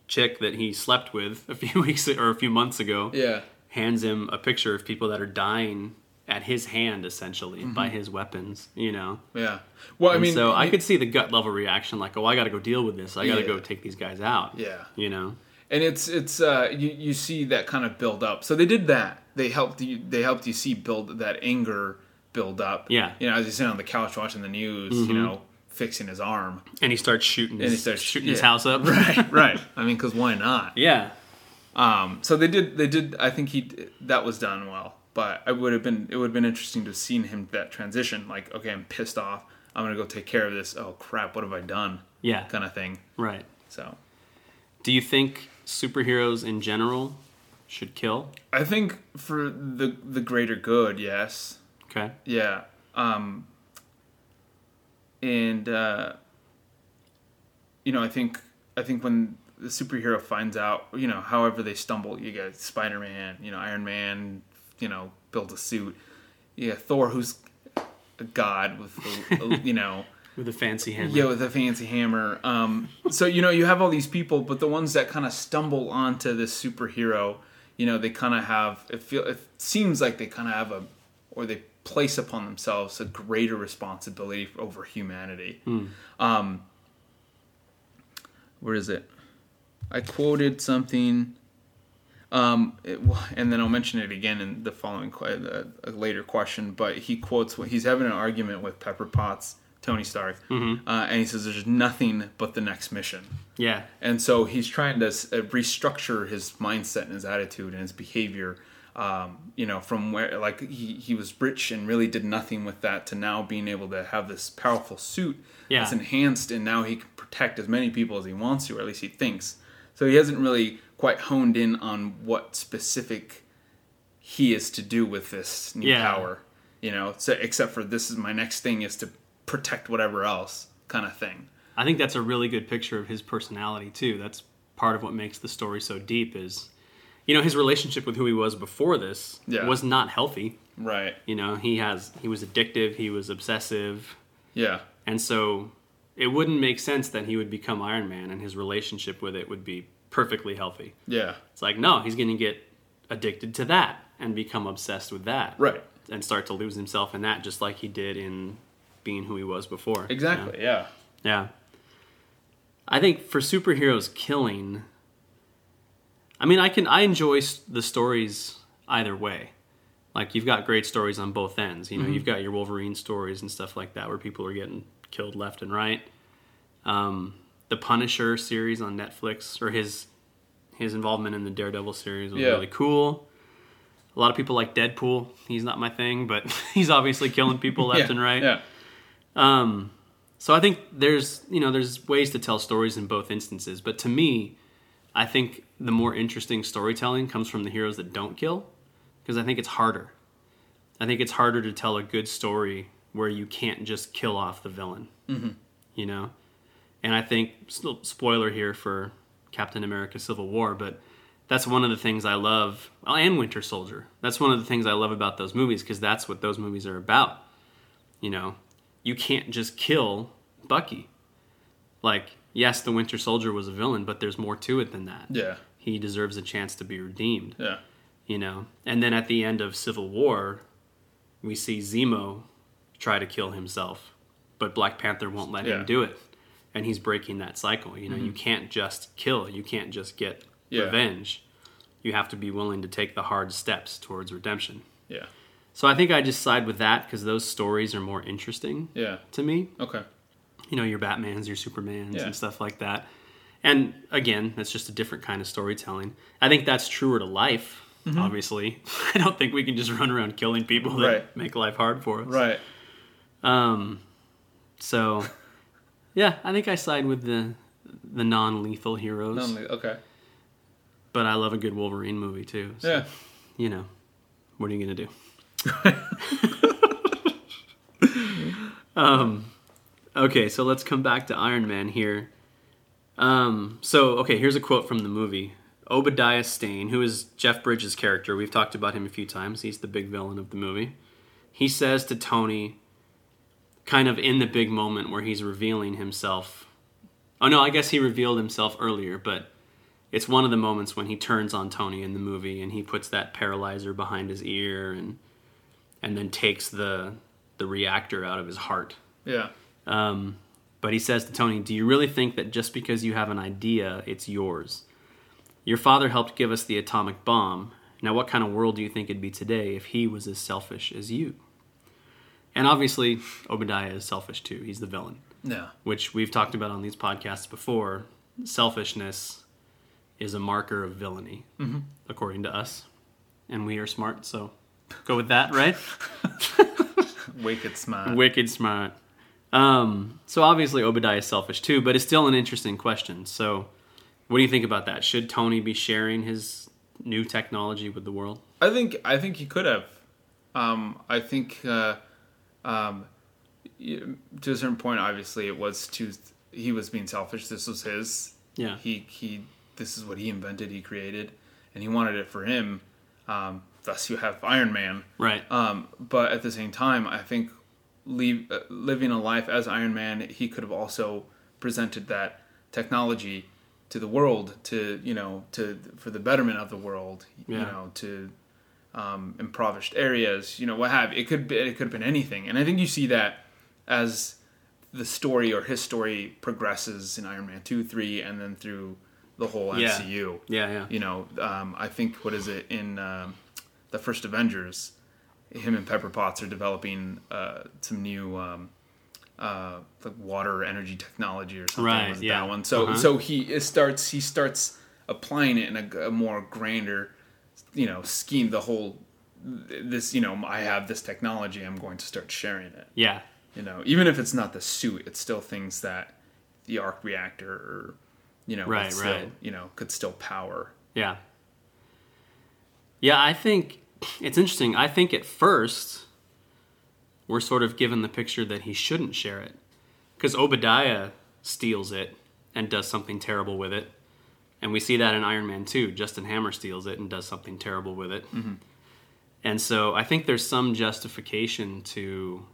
Speaker 2: chick that he slept with a few weeks or a few months ago
Speaker 1: Yeah.
Speaker 2: Hands him a picture of people that are dying at his hand, essentially, by his weapons, you know?
Speaker 1: Yeah. Well, I
Speaker 2: And
Speaker 1: mean,
Speaker 2: so I
Speaker 1: you-
Speaker 2: could see the gut level reaction, like, "Oh, I got to go deal with this. I got to
Speaker 1: Yeah.
Speaker 2: go take these guys out."
Speaker 1: Yeah.
Speaker 2: you know.
Speaker 1: and it's it's uh you, you see that kind of build up so they did that they helped you they helped you see build that anger build up
Speaker 2: Yeah. Mm-hmm.
Speaker 1: you know as he's sitting on the couch watching the news you know fixing his arm
Speaker 2: And he starts shooting his,
Speaker 1: and he starts
Speaker 2: shooting his house up.
Speaker 1: right right i mean because why not
Speaker 2: yeah,
Speaker 1: um so they did they did i think he that was done well but i would have been it would have been interesting to have seen him that transition like okay i'm pissed off i'm gonna go take care of this oh crap what have i done
Speaker 2: yeah,
Speaker 1: kind of thing
Speaker 2: right.
Speaker 1: so
Speaker 2: Do you think superheroes in general should kill?
Speaker 1: I think for the the greater good, yes.
Speaker 2: Okay.
Speaker 1: Yeah. Um, and uh, you know, I think I think when the superhero finds out, you know, however they stumble, you got Spider Man, you know, Iron Man, you know, build a suit. Yeah, Thor, who's a god with, a, you know,
Speaker 2: With a fancy hammer.
Speaker 1: yeah, with a fancy hammer. Um, so you know, you have all these people, but the ones that kind of stumble onto this superhero, you know, they kind of have. It feel it seems like they kind of have a, or they place upon themselves a greater responsibility over humanity. Um, where is it? I quoted something. Um, it, and then I'll mention it again in the following uh, later question. But he quotes he's having an argument with Pepper Potts, Tony Stark, uh, and he says, "There's nothing but the next mission."
Speaker 2: Yeah.
Speaker 1: And so he's trying to uh, restructure his mindset and his attitude and his behavior. Um, you know, from where like he, he was rich and really did nothing with that to now being able to have this powerful suit
Speaker 2: Yeah.
Speaker 1: that's enhanced and now he can protect as many people as he wants to, or at least he thinks. So he hasn't really quite honed in on what specific he is to do with this new
Speaker 2: Yeah.
Speaker 1: power. You know, so except for this is my next thing is to protect whatever else kind of thing.
Speaker 2: I think that's a really good picture of his personality too. That's part of what makes the story so deep is you know, his relationship with who he was before this
Speaker 1: Yeah.
Speaker 2: was not healthy.
Speaker 1: Right.
Speaker 2: You know, he has he was addictive, he was obsessive,
Speaker 1: Yeah.
Speaker 2: and so it wouldn't make sense that he would become Iron Man and his relationship with it would be perfectly healthy.
Speaker 1: Yeah.
Speaker 2: It's like, no, he's going to get addicted to that and become obsessed with that.
Speaker 1: Right.
Speaker 2: And start to lose himself in that just like he did in being who he was before.
Speaker 1: Exactly. Yeah.
Speaker 2: Yeah. I think for superheroes killing, I mean, I can I enjoy the stories either way. Like you've got great stories on both ends. You know, mm-hmm. you've got your Wolverine stories and stuff like that where people are getting killed left and right. Um, the Punisher series on Netflix or his his involvement in the Daredevil series was
Speaker 1: Yeah.
Speaker 2: really cool. A lot of people like Deadpool. He's not my thing, but he's obviously killing people left
Speaker 1: yeah.
Speaker 2: and right.
Speaker 1: Yeah.
Speaker 2: Um, so I think there's you know there's ways to tell stories in both instances, but to me, I think the more interesting storytelling comes from the heroes that don't kill, because I think it's harder. I think it's harder to tell a good story where you can't just kill off the villain. Mm-hmm. You know, and I think still spoiler here for Captain America: Civil War, but that's one of the things I love, well, and Winter Soldier. That's one of the things I love about those movies because that's what those movies are about. You know, you can't just kill Bucky. Like, yes, the Winter Soldier was a villain, but there's more to it than that.
Speaker 1: Yeah.
Speaker 2: He deserves a chance to be redeemed,
Speaker 1: Yeah.
Speaker 2: you know. And then at the end of Civil War, we see Zemo try to kill himself, but Black Panther won't let
Speaker 1: Yeah.
Speaker 2: him do it. And he's breaking that cycle. You know, you can't just kill, you can't just get
Speaker 1: Yeah.
Speaker 2: revenge. You have to be willing to take the hard steps towards redemption.
Speaker 1: Yeah.
Speaker 2: So I think I just side with that because those stories are more interesting
Speaker 1: Yeah.
Speaker 2: to me
Speaker 1: Okay.
Speaker 2: you know your batmans your supermans
Speaker 1: Yeah.
Speaker 2: and stuff like that and again that's just a different kind of storytelling i think that's truer to life obviously i don't think we can just run around killing people that
Speaker 1: Right.
Speaker 2: make life hard for us
Speaker 1: Right.
Speaker 2: um so yeah i think i side with the the non-lethal heroes.
Speaker 1: Only- Okay.
Speaker 2: but i love a good wolverine movie too so,
Speaker 1: Yeah.
Speaker 2: you know what are you gonna do? Um okay so let's come back to iron man here. Um so okay here's a quote from the movie. Obadiah stane who is jeff bridges character we've talked about him a few times he's the big villain of the movie. He says to tony kind of in the big moment where he's revealing himself oh no i guess he revealed himself earlier but it's one of the moments when he turns on Tony in the movie and he puts that paralyzer behind his ear and and then takes the the reactor out of his heart.
Speaker 1: Yeah.
Speaker 2: Um, but he says to Tony, "Do you really think that just because you have an idea, it's yours? Your father helped give us the atomic bomb. Now, what kind of world do you think it'd be today if he was as selfish as you?" And obviously, Obadiah is selfish too. He's the villain
Speaker 1: Yeah.
Speaker 2: which we've talked about on these podcasts before, selfishness is a marker of villainy, according to us. And we are smart, so go with that, right?
Speaker 1: Wicked smart.
Speaker 2: Wicked smart. Um, so obviously Obadiah is selfish too, but it's still an interesting question. So What do you think about that? Should Tony be sharing his new technology with the world?
Speaker 1: I think I think he could have. Um, I think uh, um, to a certain point, obviously, it was too. He was being selfish. This was his.
Speaker 2: Yeah.
Speaker 1: He he. This is what he invented. He created, and he wanted it for him. Um, thus, you have Iron Man.
Speaker 2: Right.
Speaker 1: Um, but at the same time, I think leave, uh, living a life as Iron Man, he could have also presented that technology to the world, to you know, to for the betterment of the world.
Speaker 2: yeah.
Speaker 1: You know, to um, impoverished areas. You know, what have it could be, it could have been anything, and I think you see that as the story or his story progresses in Iron Man two, three, and then through the whole
Speaker 2: Yeah.
Speaker 1: MCU
Speaker 2: yeah, yeah.
Speaker 1: you know, um, I think what is it in um, the first Avengers? Him and Pepper Potts are developing uh, some new um, uh, like water energy technology or something.
Speaker 2: Right,
Speaker 1: was
Speaker 2: yeah.
Speaker 1: That one. So
Speaker 2: Uh-huh.
Speaker 1: so he starts he starts applying it in a, a more grander, you know, scheme. The whole this you know I have this technology. I'm going to start sharing it.
Speaker 2: Yeah.
Speaker 1: You know, even if it's not the suit, it's still things that the arc reactor or you know,
Speaker 2: Right,
Speaker 1: still,
Speaker 2: right.
Speaker 1: you know, could still power.
Speaker 2: Yeah. Yeah, I think it's interesting. I think at first we're sort of given the picture that he shouldn't share it because Obadiah steals it and does something terrible with it. And we see that in Iron Man 2. Justin Hammer steals it and does something terrible with it. Mm-hmm. And so I think there's some justification to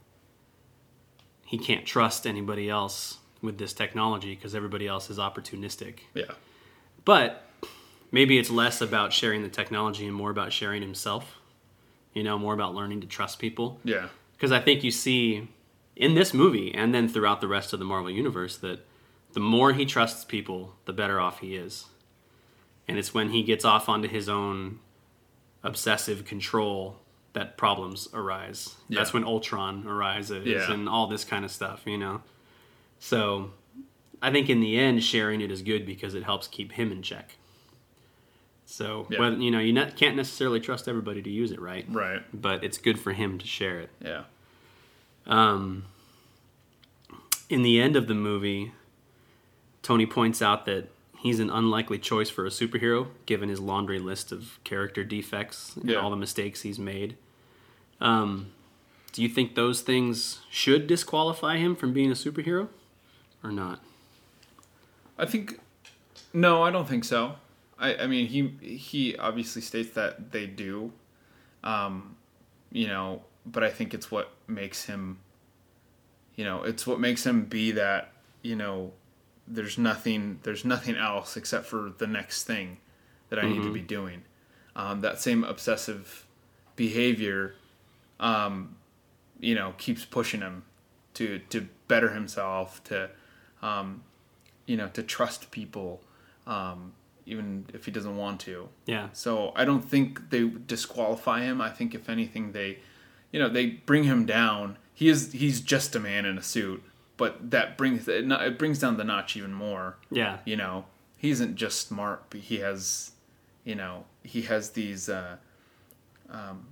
Speaker 2: he can't trust anybody else with this technology because everybody else is opportunistic.
Speaker 1: Yeah.
Speaker 2: But maybe it's less about sharing the technology and more about sharing himself. You know, more about learning to trust people.
Speaker 1: Yeah.
Speaker 2: Because I think you see in this movie and then throughout the rest of the Marvel Universe that the more he trusts people, the better off he is. And it's when he gets off onto his own obsessive control that problems arise. That's when Ultron arises
Speaker 1: Yeah.
Speaker 2: and all this kind of stuff, you know? So I think in the end, sharing it is good because it helps keep him in check. So,
Speaker 1: Yeah.
Speaker 2: whether, you know, you not, can't necessarily trust everybody to use it, right?
Speaker 1: Right.
Speaker 2: But it's good for him to share it.
Speaker 1: Yeah.
Speaker 2: Um, in the end of the movie, Tony points out that he's an unlikely choice for a superhero, given his laundry list of character defects and
Speaker 1: Yeah.
Speaker 2: all the mistakes he's made. Um, do you think those things should disqualify him from being a superhero, or not?
Speaker 1: I think no, I don't think so. I, I mean he he obviously states that they do. Um, you know, but I think it's what makes him you know, it's what makes him be that, you know, there's nothing there's nothing else except for the next thing that I need to be doing. Um, that same obsessive behavior um, you know, keeps pushing him to to better himself, to um, you know, to trust people, um, even if he doesn't want to.
Speaker 2: Yeah,
Speaker 1: So I don't think they disqualify him. I think if anything, they, you know, they bring him down. He is he's just a man in a suit, but that brings it, it brings down the notch even more.
Speaker 2: yeah,
Speaker 1: You know, he isn't just smart, but he has, you know, he has these. Uh, um,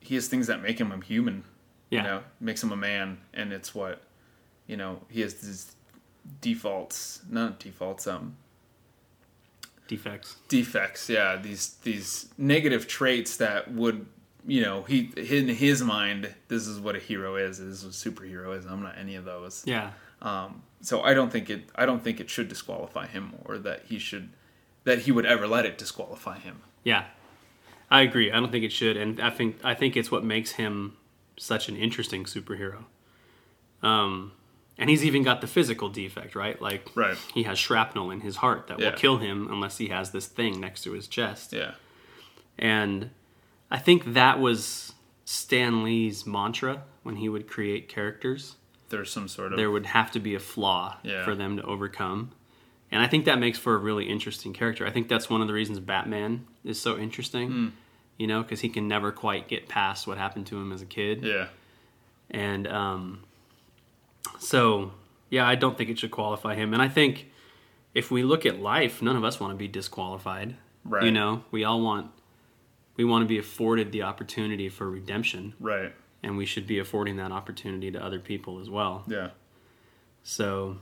Speaker 1: he has things that make him a human
Speaker 2: yeah,
Speaker 1: you know makes him a man and it's what you know he has these defaults not defaults um
Speaker 2: defects.
Speaker 1: defects yeah these these negative traits that would you know he in his mind this is what a hero is this is what a superhero is i'm not any of those
Speaker 2: Yeah,
Speaker 1: um so i don't think it i don't think it should disqualify him or that he should that he would ever let it disqualify him
Speaker 2: Yeah, I agree. I don't think it should, and I think I think it's what makes him such an interesting superhero. Um, and he's even got the physical defect, right? Like,
Speaker 1: Right.
Speaker 2: he has shrapnel in his heart that
Speaker 1: Yeah.
Speaker 2: will kill him unless he has this thing next to his chest.
Speaker 1: yeah
Speaker 2: And I think that was Stan Lee's mantra when he would create characters.
Speaker 1: there's some sort of
Speaker 2: There would have to be a flaw
Speaker 1: Yeah.
Speaker 2: for them to overcome. And I think that makes for a really interesting character. I think that's one of the reasons Batman is so interesting.
Speaker 1: Hmm.
Speaker 2: You know, because he can never quite get past what happened to him as a kid.
Speaker 1: yeah
Speaker 2: And um, so, yeah, I don't think it should qualify him. And I think if we look at life, none of us want to be disqualified.
Speaker 1: Right.
Speaker 2: You know, we all want we want to be afforded the opportunity for redemption,
Speaker 1: right
Speaker 2: and we should be affording that opportunity to other people as well.
Speaker 1: yeah
Speaker 2: So,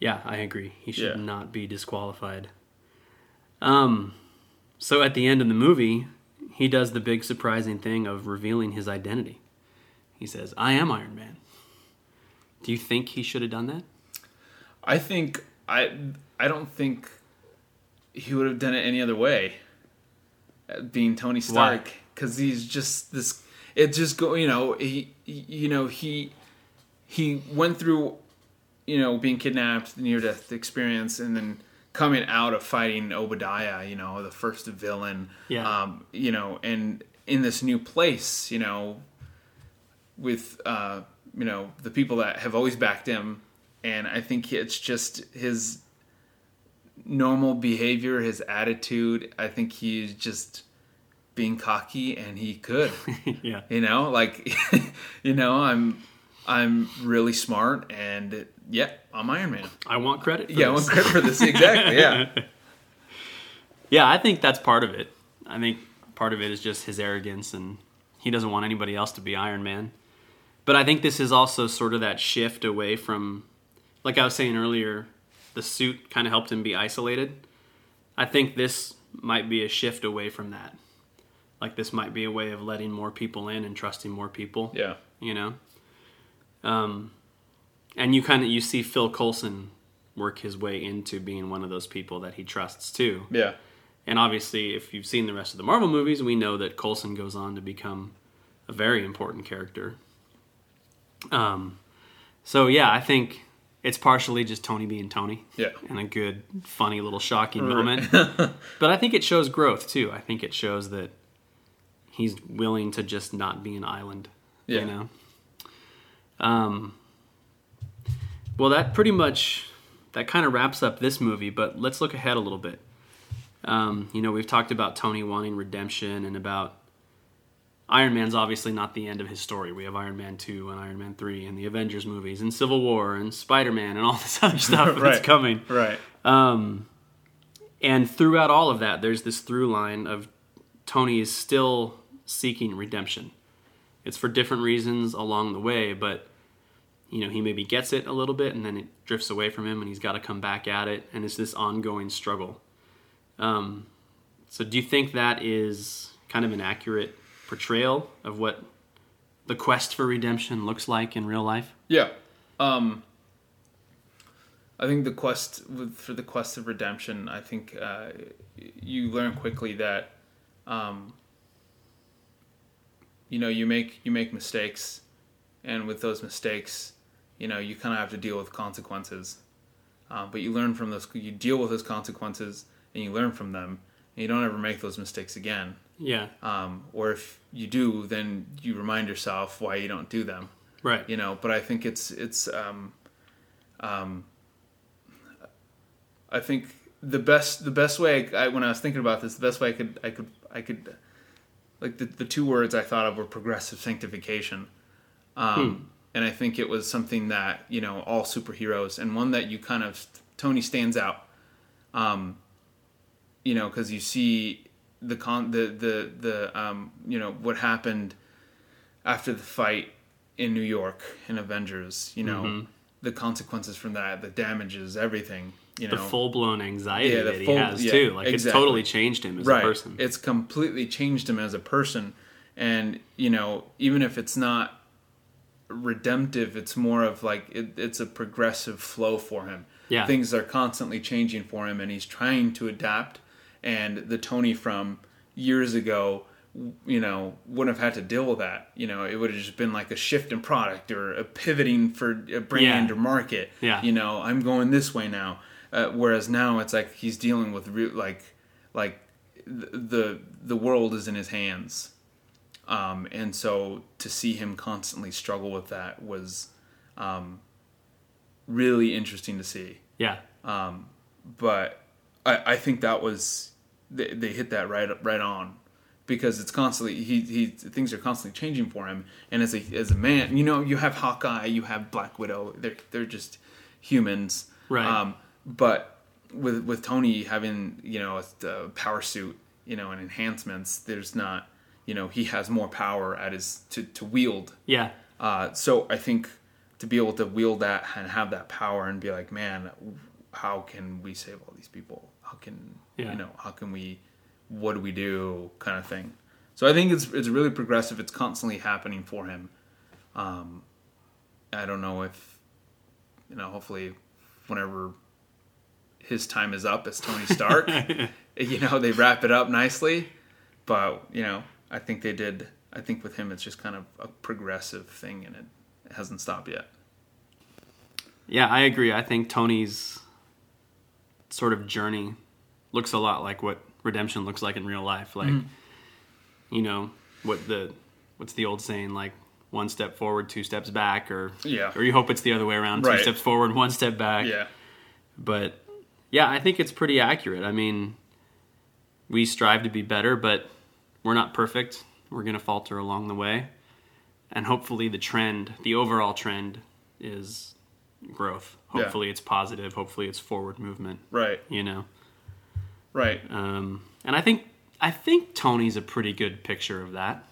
Speaker 2: Yeah, I agree. He should
Speaker 1: Yeah.
Speaker 2: not be disqualified. Um, so at the end of the movie, he does the big surprising thing of revealing his identity. He says, "I am Iron Man." Do you think he should have done that?
Speaker 1: I think I I don't think he would have done it any other way. Being Tony Stark, because he's just this. It just go. You know he. he- You know he. He went through, you know, being kidnapped, near death experience, and then coming out of fighting Obadiah. You know, the first villain.
Speaker 2: Yeah.
Speaker 1: Um. You know, and in this new place, you know, with uh, you know the people that have always backed him, and I think it's just his normal behavior, his attitude. I think he's just being cocky, and he could,
Speaker 2: yeah.
Speaker 1: you know, like you know, I'm I'm really smart, and yeah, I'm Iron Man.
Speaker 2: I want credit. For
Speaker 1: Yeah, I want credit for this exactly. Yeah,
Speaker 2: Yeah, I think that's part of it. I think part of it is just his arrogance and he doesn't want anybody else to be Iron Man. But I think this is also sort of that shift away from, like I was saying earlier, the suit kind of helped him be isolated. I think this might be a shift away from that. Like this might be a way of letting more people in and trusting more people.
Speaker 1: yeah,
Speaker 2: You know? Um, and you kind of you see Phil Coulson work his way into being one of those people that he trusts too.
Speaker 1: yeah,
Speaker 2: And obviously, if you've seen the rest of the Marvel movies, we know that Coulson goes on to become a very important character. Um, so yeah, I think it's partially just Tony being Tony,
Speaker 1: yeah,
Speaker 2: and a good, funny little shocking moment. but I think it shows growth too. I think it shows that he's willing to just not be an island.
Speaker 1: Yeah.
Speaker 2: You know. Um. Well, that pretty much that kind of wraps up this movie. But let's look ahead a little bit. Um, you know, we've talked about Tony wanting redemption and about Iron Man's obviously not the end of his story. We have Iron Man 2 and Iron Man 3 and the Avengers movies and Civil War and Spider Man and all this other stuff that's coming.
Speaker 1: right,
Speaker 2: Um, and throughout all of that, there's this through line of Tony is still seeking redemption. It's for different reasons along the way, but you know he maybe gets it a little bit and then it drifts away from him, and he's got to come back at it, and it's this ongoing struggle. Um, so, do you think that is kind of an accurate portrayal of what the quest for redemption looks like in real life?
Speaker 1: yeah. Um, I think the quest with, for the quest of redemption. I think uh, you learn quickly that, um, you know, you make you make mistakes, and with those mistakes, you know, you kind of have to deal with consequences. Uh, but you learn from those. You deal with those consequences, and you learn from them, and you don't ever make those mistakes again.
Speaker 2: Yeah,
Speaker 1: Um, or if you do, then you remind yourself why you don't do them.
Speaker 2: Right.
Speaker 1: you know but i think it's it's um um i think the best the best way I, when i was thinking about this the best way i could i could i could like the, the two words i thought of were progressive sanctification. Um and i think it was something that you know all superheroes and one that you kind of tony stands out. Um you know because you see the con the the the um you know what happened after the fight in New York in Avengers, you know,
Speaker 2: Mm-hmm.
Speaker 1: the consequences from that, the damages, everything, you know, the
Speaker 2: full blown anxiety
Speaker 1: Yeah,
Speaker 2: that he has
Speaker 1: yeah,
Speaker 2: too. Like it's totally changed him as
Speaker 1: right.
Speaker 2: a person.
Speaker 1: It's completely changed him as a person. And, you know, even if it's not redemptive, it's more of like it, it's a progressive flow for him.
Speaker 2: Yeah.
Speaker 1: Things are constantly changing for him and he's trying to adapt. And the Tony from years ago, you know, wouldn't have had to deal with that. You know, it would have just been like a shift in product or a pivoting for a brand
Speaker 2: Yeah.
Speaker 1: or market.
Speaker 2: Yeah.
Speaker 1: You know, I'm going this way now. Uh, whereas now it's like he's dealing with re- like like the the world is in his hands. Um, and so to see him constantly struggle with that was um, really interesting to see.
Speaker 2: yeah, um
Speaker 1: But I, I think that was they, they hit that right right on. Because it's constantly he, he things are constantly changing for him. And as a as a man you know you have Hawkeye you have Black Widow. They're they're just humans.
Speaker 2: Right.
Speaker 1: um, but with with Tony having you know a, a power suit you know and enhancements there's not you know he has more power at his to, to wield.
Speaker 2: Yeah,
Speaker 1: uh, so I think to be able to wield that and have that power and be like, man, how can we save all these people? How can
Speaker 2: Yeah.
Speaker 1: you know? How can we? What do we do? Kind of thing. So I think it's it's really progressive. It's constantly happening for him. Um, I don't know if you know. Hopefully, whenever his time is up as Tony Stark, you know they wrap it up nicely. But you know, I think they did. I think with him, it's just kind of a progressive thing, and it hasn't stopped yet.
Speaker 2: Yeah, I agree. I think Tony's sort of journey looks a lot like what redemption looks like in real life. Like, mm. you know, what the what's the old saying? Like one step forward, two steps back, or
Speaker 1: Yeah.
Speaker 2: or you hope it's the other way around, two
Speaker 1: Right.
Speaker 2: steps forward, one step back.
Speaker 1: Yeah,
Speaker 2: But yeah, I think it's pretty accurate. I mean, we strive to be better, but we're not perfect. We're going to falter along the way. And hopefully, the trend, the overall trend, is growth.
Speaker 1: Yeah.
Speaker 2: Hopefully, it's positive. Hopefully, it's forward movement.
Speaker 1: right,
Speaker 2: You know,
Speaker 1: right.
Speaker 2: um, and I think I think Tony's a pretty good picture of that.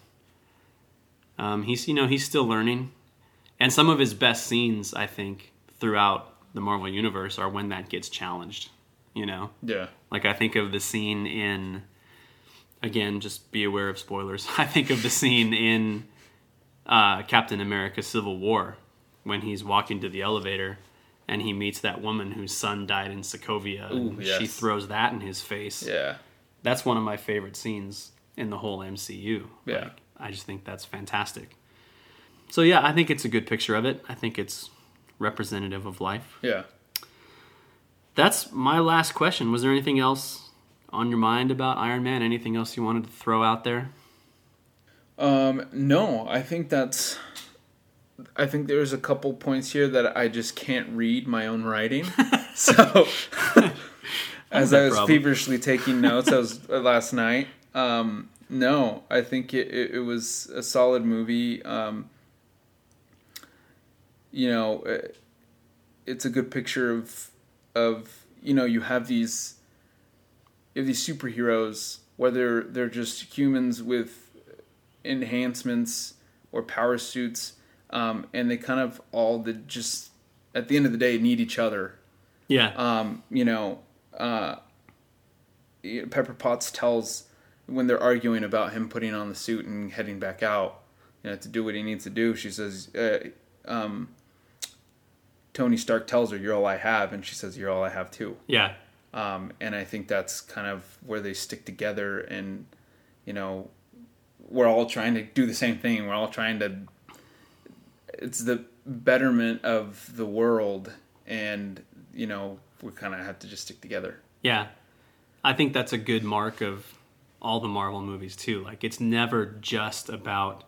Speaker 2: Um, he's you know he's still learning, and some of his best scenes I think throughout the Marvel universe are when that gets challenged. You know,
Speaker 1: Yeah,
Speaker 2: like I think of the scene in again, just be aware of spoilers. I think of the scene in uh, Captain America: Civil War when he's walking to the elevator and he meets that woman whose son died in Sokovia. and
Speaker 1: Ooh,
Speaker 2: She throws that in his face.
Speaker 1: yeah,
Speaker 2: That's one of my favorite scenes in the whole MCU.
Speaker 1: Yeah.
Speaker 2: Like, I just think that's fantastic. So yeah, I think it's a good picture of it. I think it's representative of life.
Speaker 1: yeah.
Speaker 2: That's my last question. Was there anything else on your mind about Iron Man? Anything else you wanted to throw out there?
Speaker 1: Um, no, I think that's. I think there's a couple points here that I just can't read my own writing. so, as I was
Speaker 2: problem.
Speaker 1: feverishly taking notes, I was uh, last night. Um, no, I think it, it, it was a solid movie. Um, you know, uh, it's a good picture of of you know you have these you have these superheroes whether they're just humans with enhancements or power suits, um, and they kind of all the just at the end of the day need each other.
Speaker 2: Yeah.
Speaker 1: Um, you know, uh, Pepper Potts tells when they're arguing about him putting on the suit and heading back out, you know, to do what he needs to do. She says, uh, um, Tony Stark tells her, "You're all I have," and she says, "You're all I have too."
Speaker 2: yeah.
Speaker 1: um, and I think that's kind of where they stick together. And you know, we're all trying to do the same thing. We're all trying to. It's the betterment of the world, and you know, we kind of have to just stick together.
Speaker 2: Yeah. I think that's a good mark of all the Marvel movies too. Like it's never just about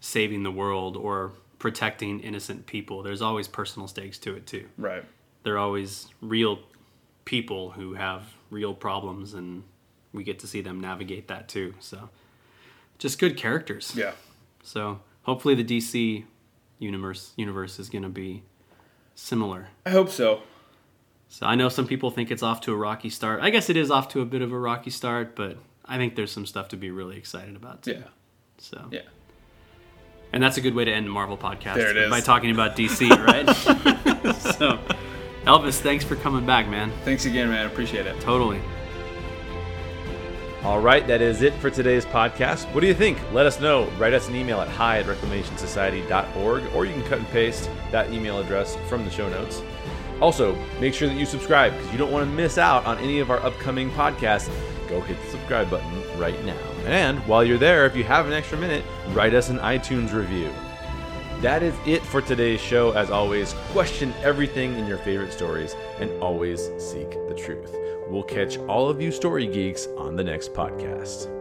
Speaker 2: saving the world or protecting innocent people. There's always personal stakes to it too.
Speaker 1: Right.
Speaker 2: They're always real people who have real problems and we get to see them navigate that too. So just good characters.
Speaker 1: Yeah.
Speaker 2: So hopefully the DC universe universe is going to be similar.
Speaker 1: I hope so.
Speaker 2: So I know some people think it's off to a rocky start. I guess it is off to a bit of a rocky start, but I think there's some stuff to be really excited about too.
Speaker 1: Yeah.
Speaker 2: So
Speaker 1: Yeah.
Speaker 2: and that's a good way to end the Marvel podcast
Speaker 1: There it is.
Speaker 2: by talking about DC, right? so Elvis, thanks for coming back, man.
Speaker 1: Thanks again, man. Appreciate it.
Speaker 2: Totally.
Speaker 3: All right, that is it for today's podcast. What do you think? Let us know. Write us an email at hi at reclamationsociety.org, or you can cut and paste that email address from the show notes. Also, make sure that you subscribe because you don't want to miss out on any of our upcoming podcasts. Go hit the subscribe button right now. And while you're there, if you have an extra minute, write us an iTunes review. That is it for today's show. As always, question everything in your favorite stories and always seek the truth. We'll catch all of you story geeks on the next podcast.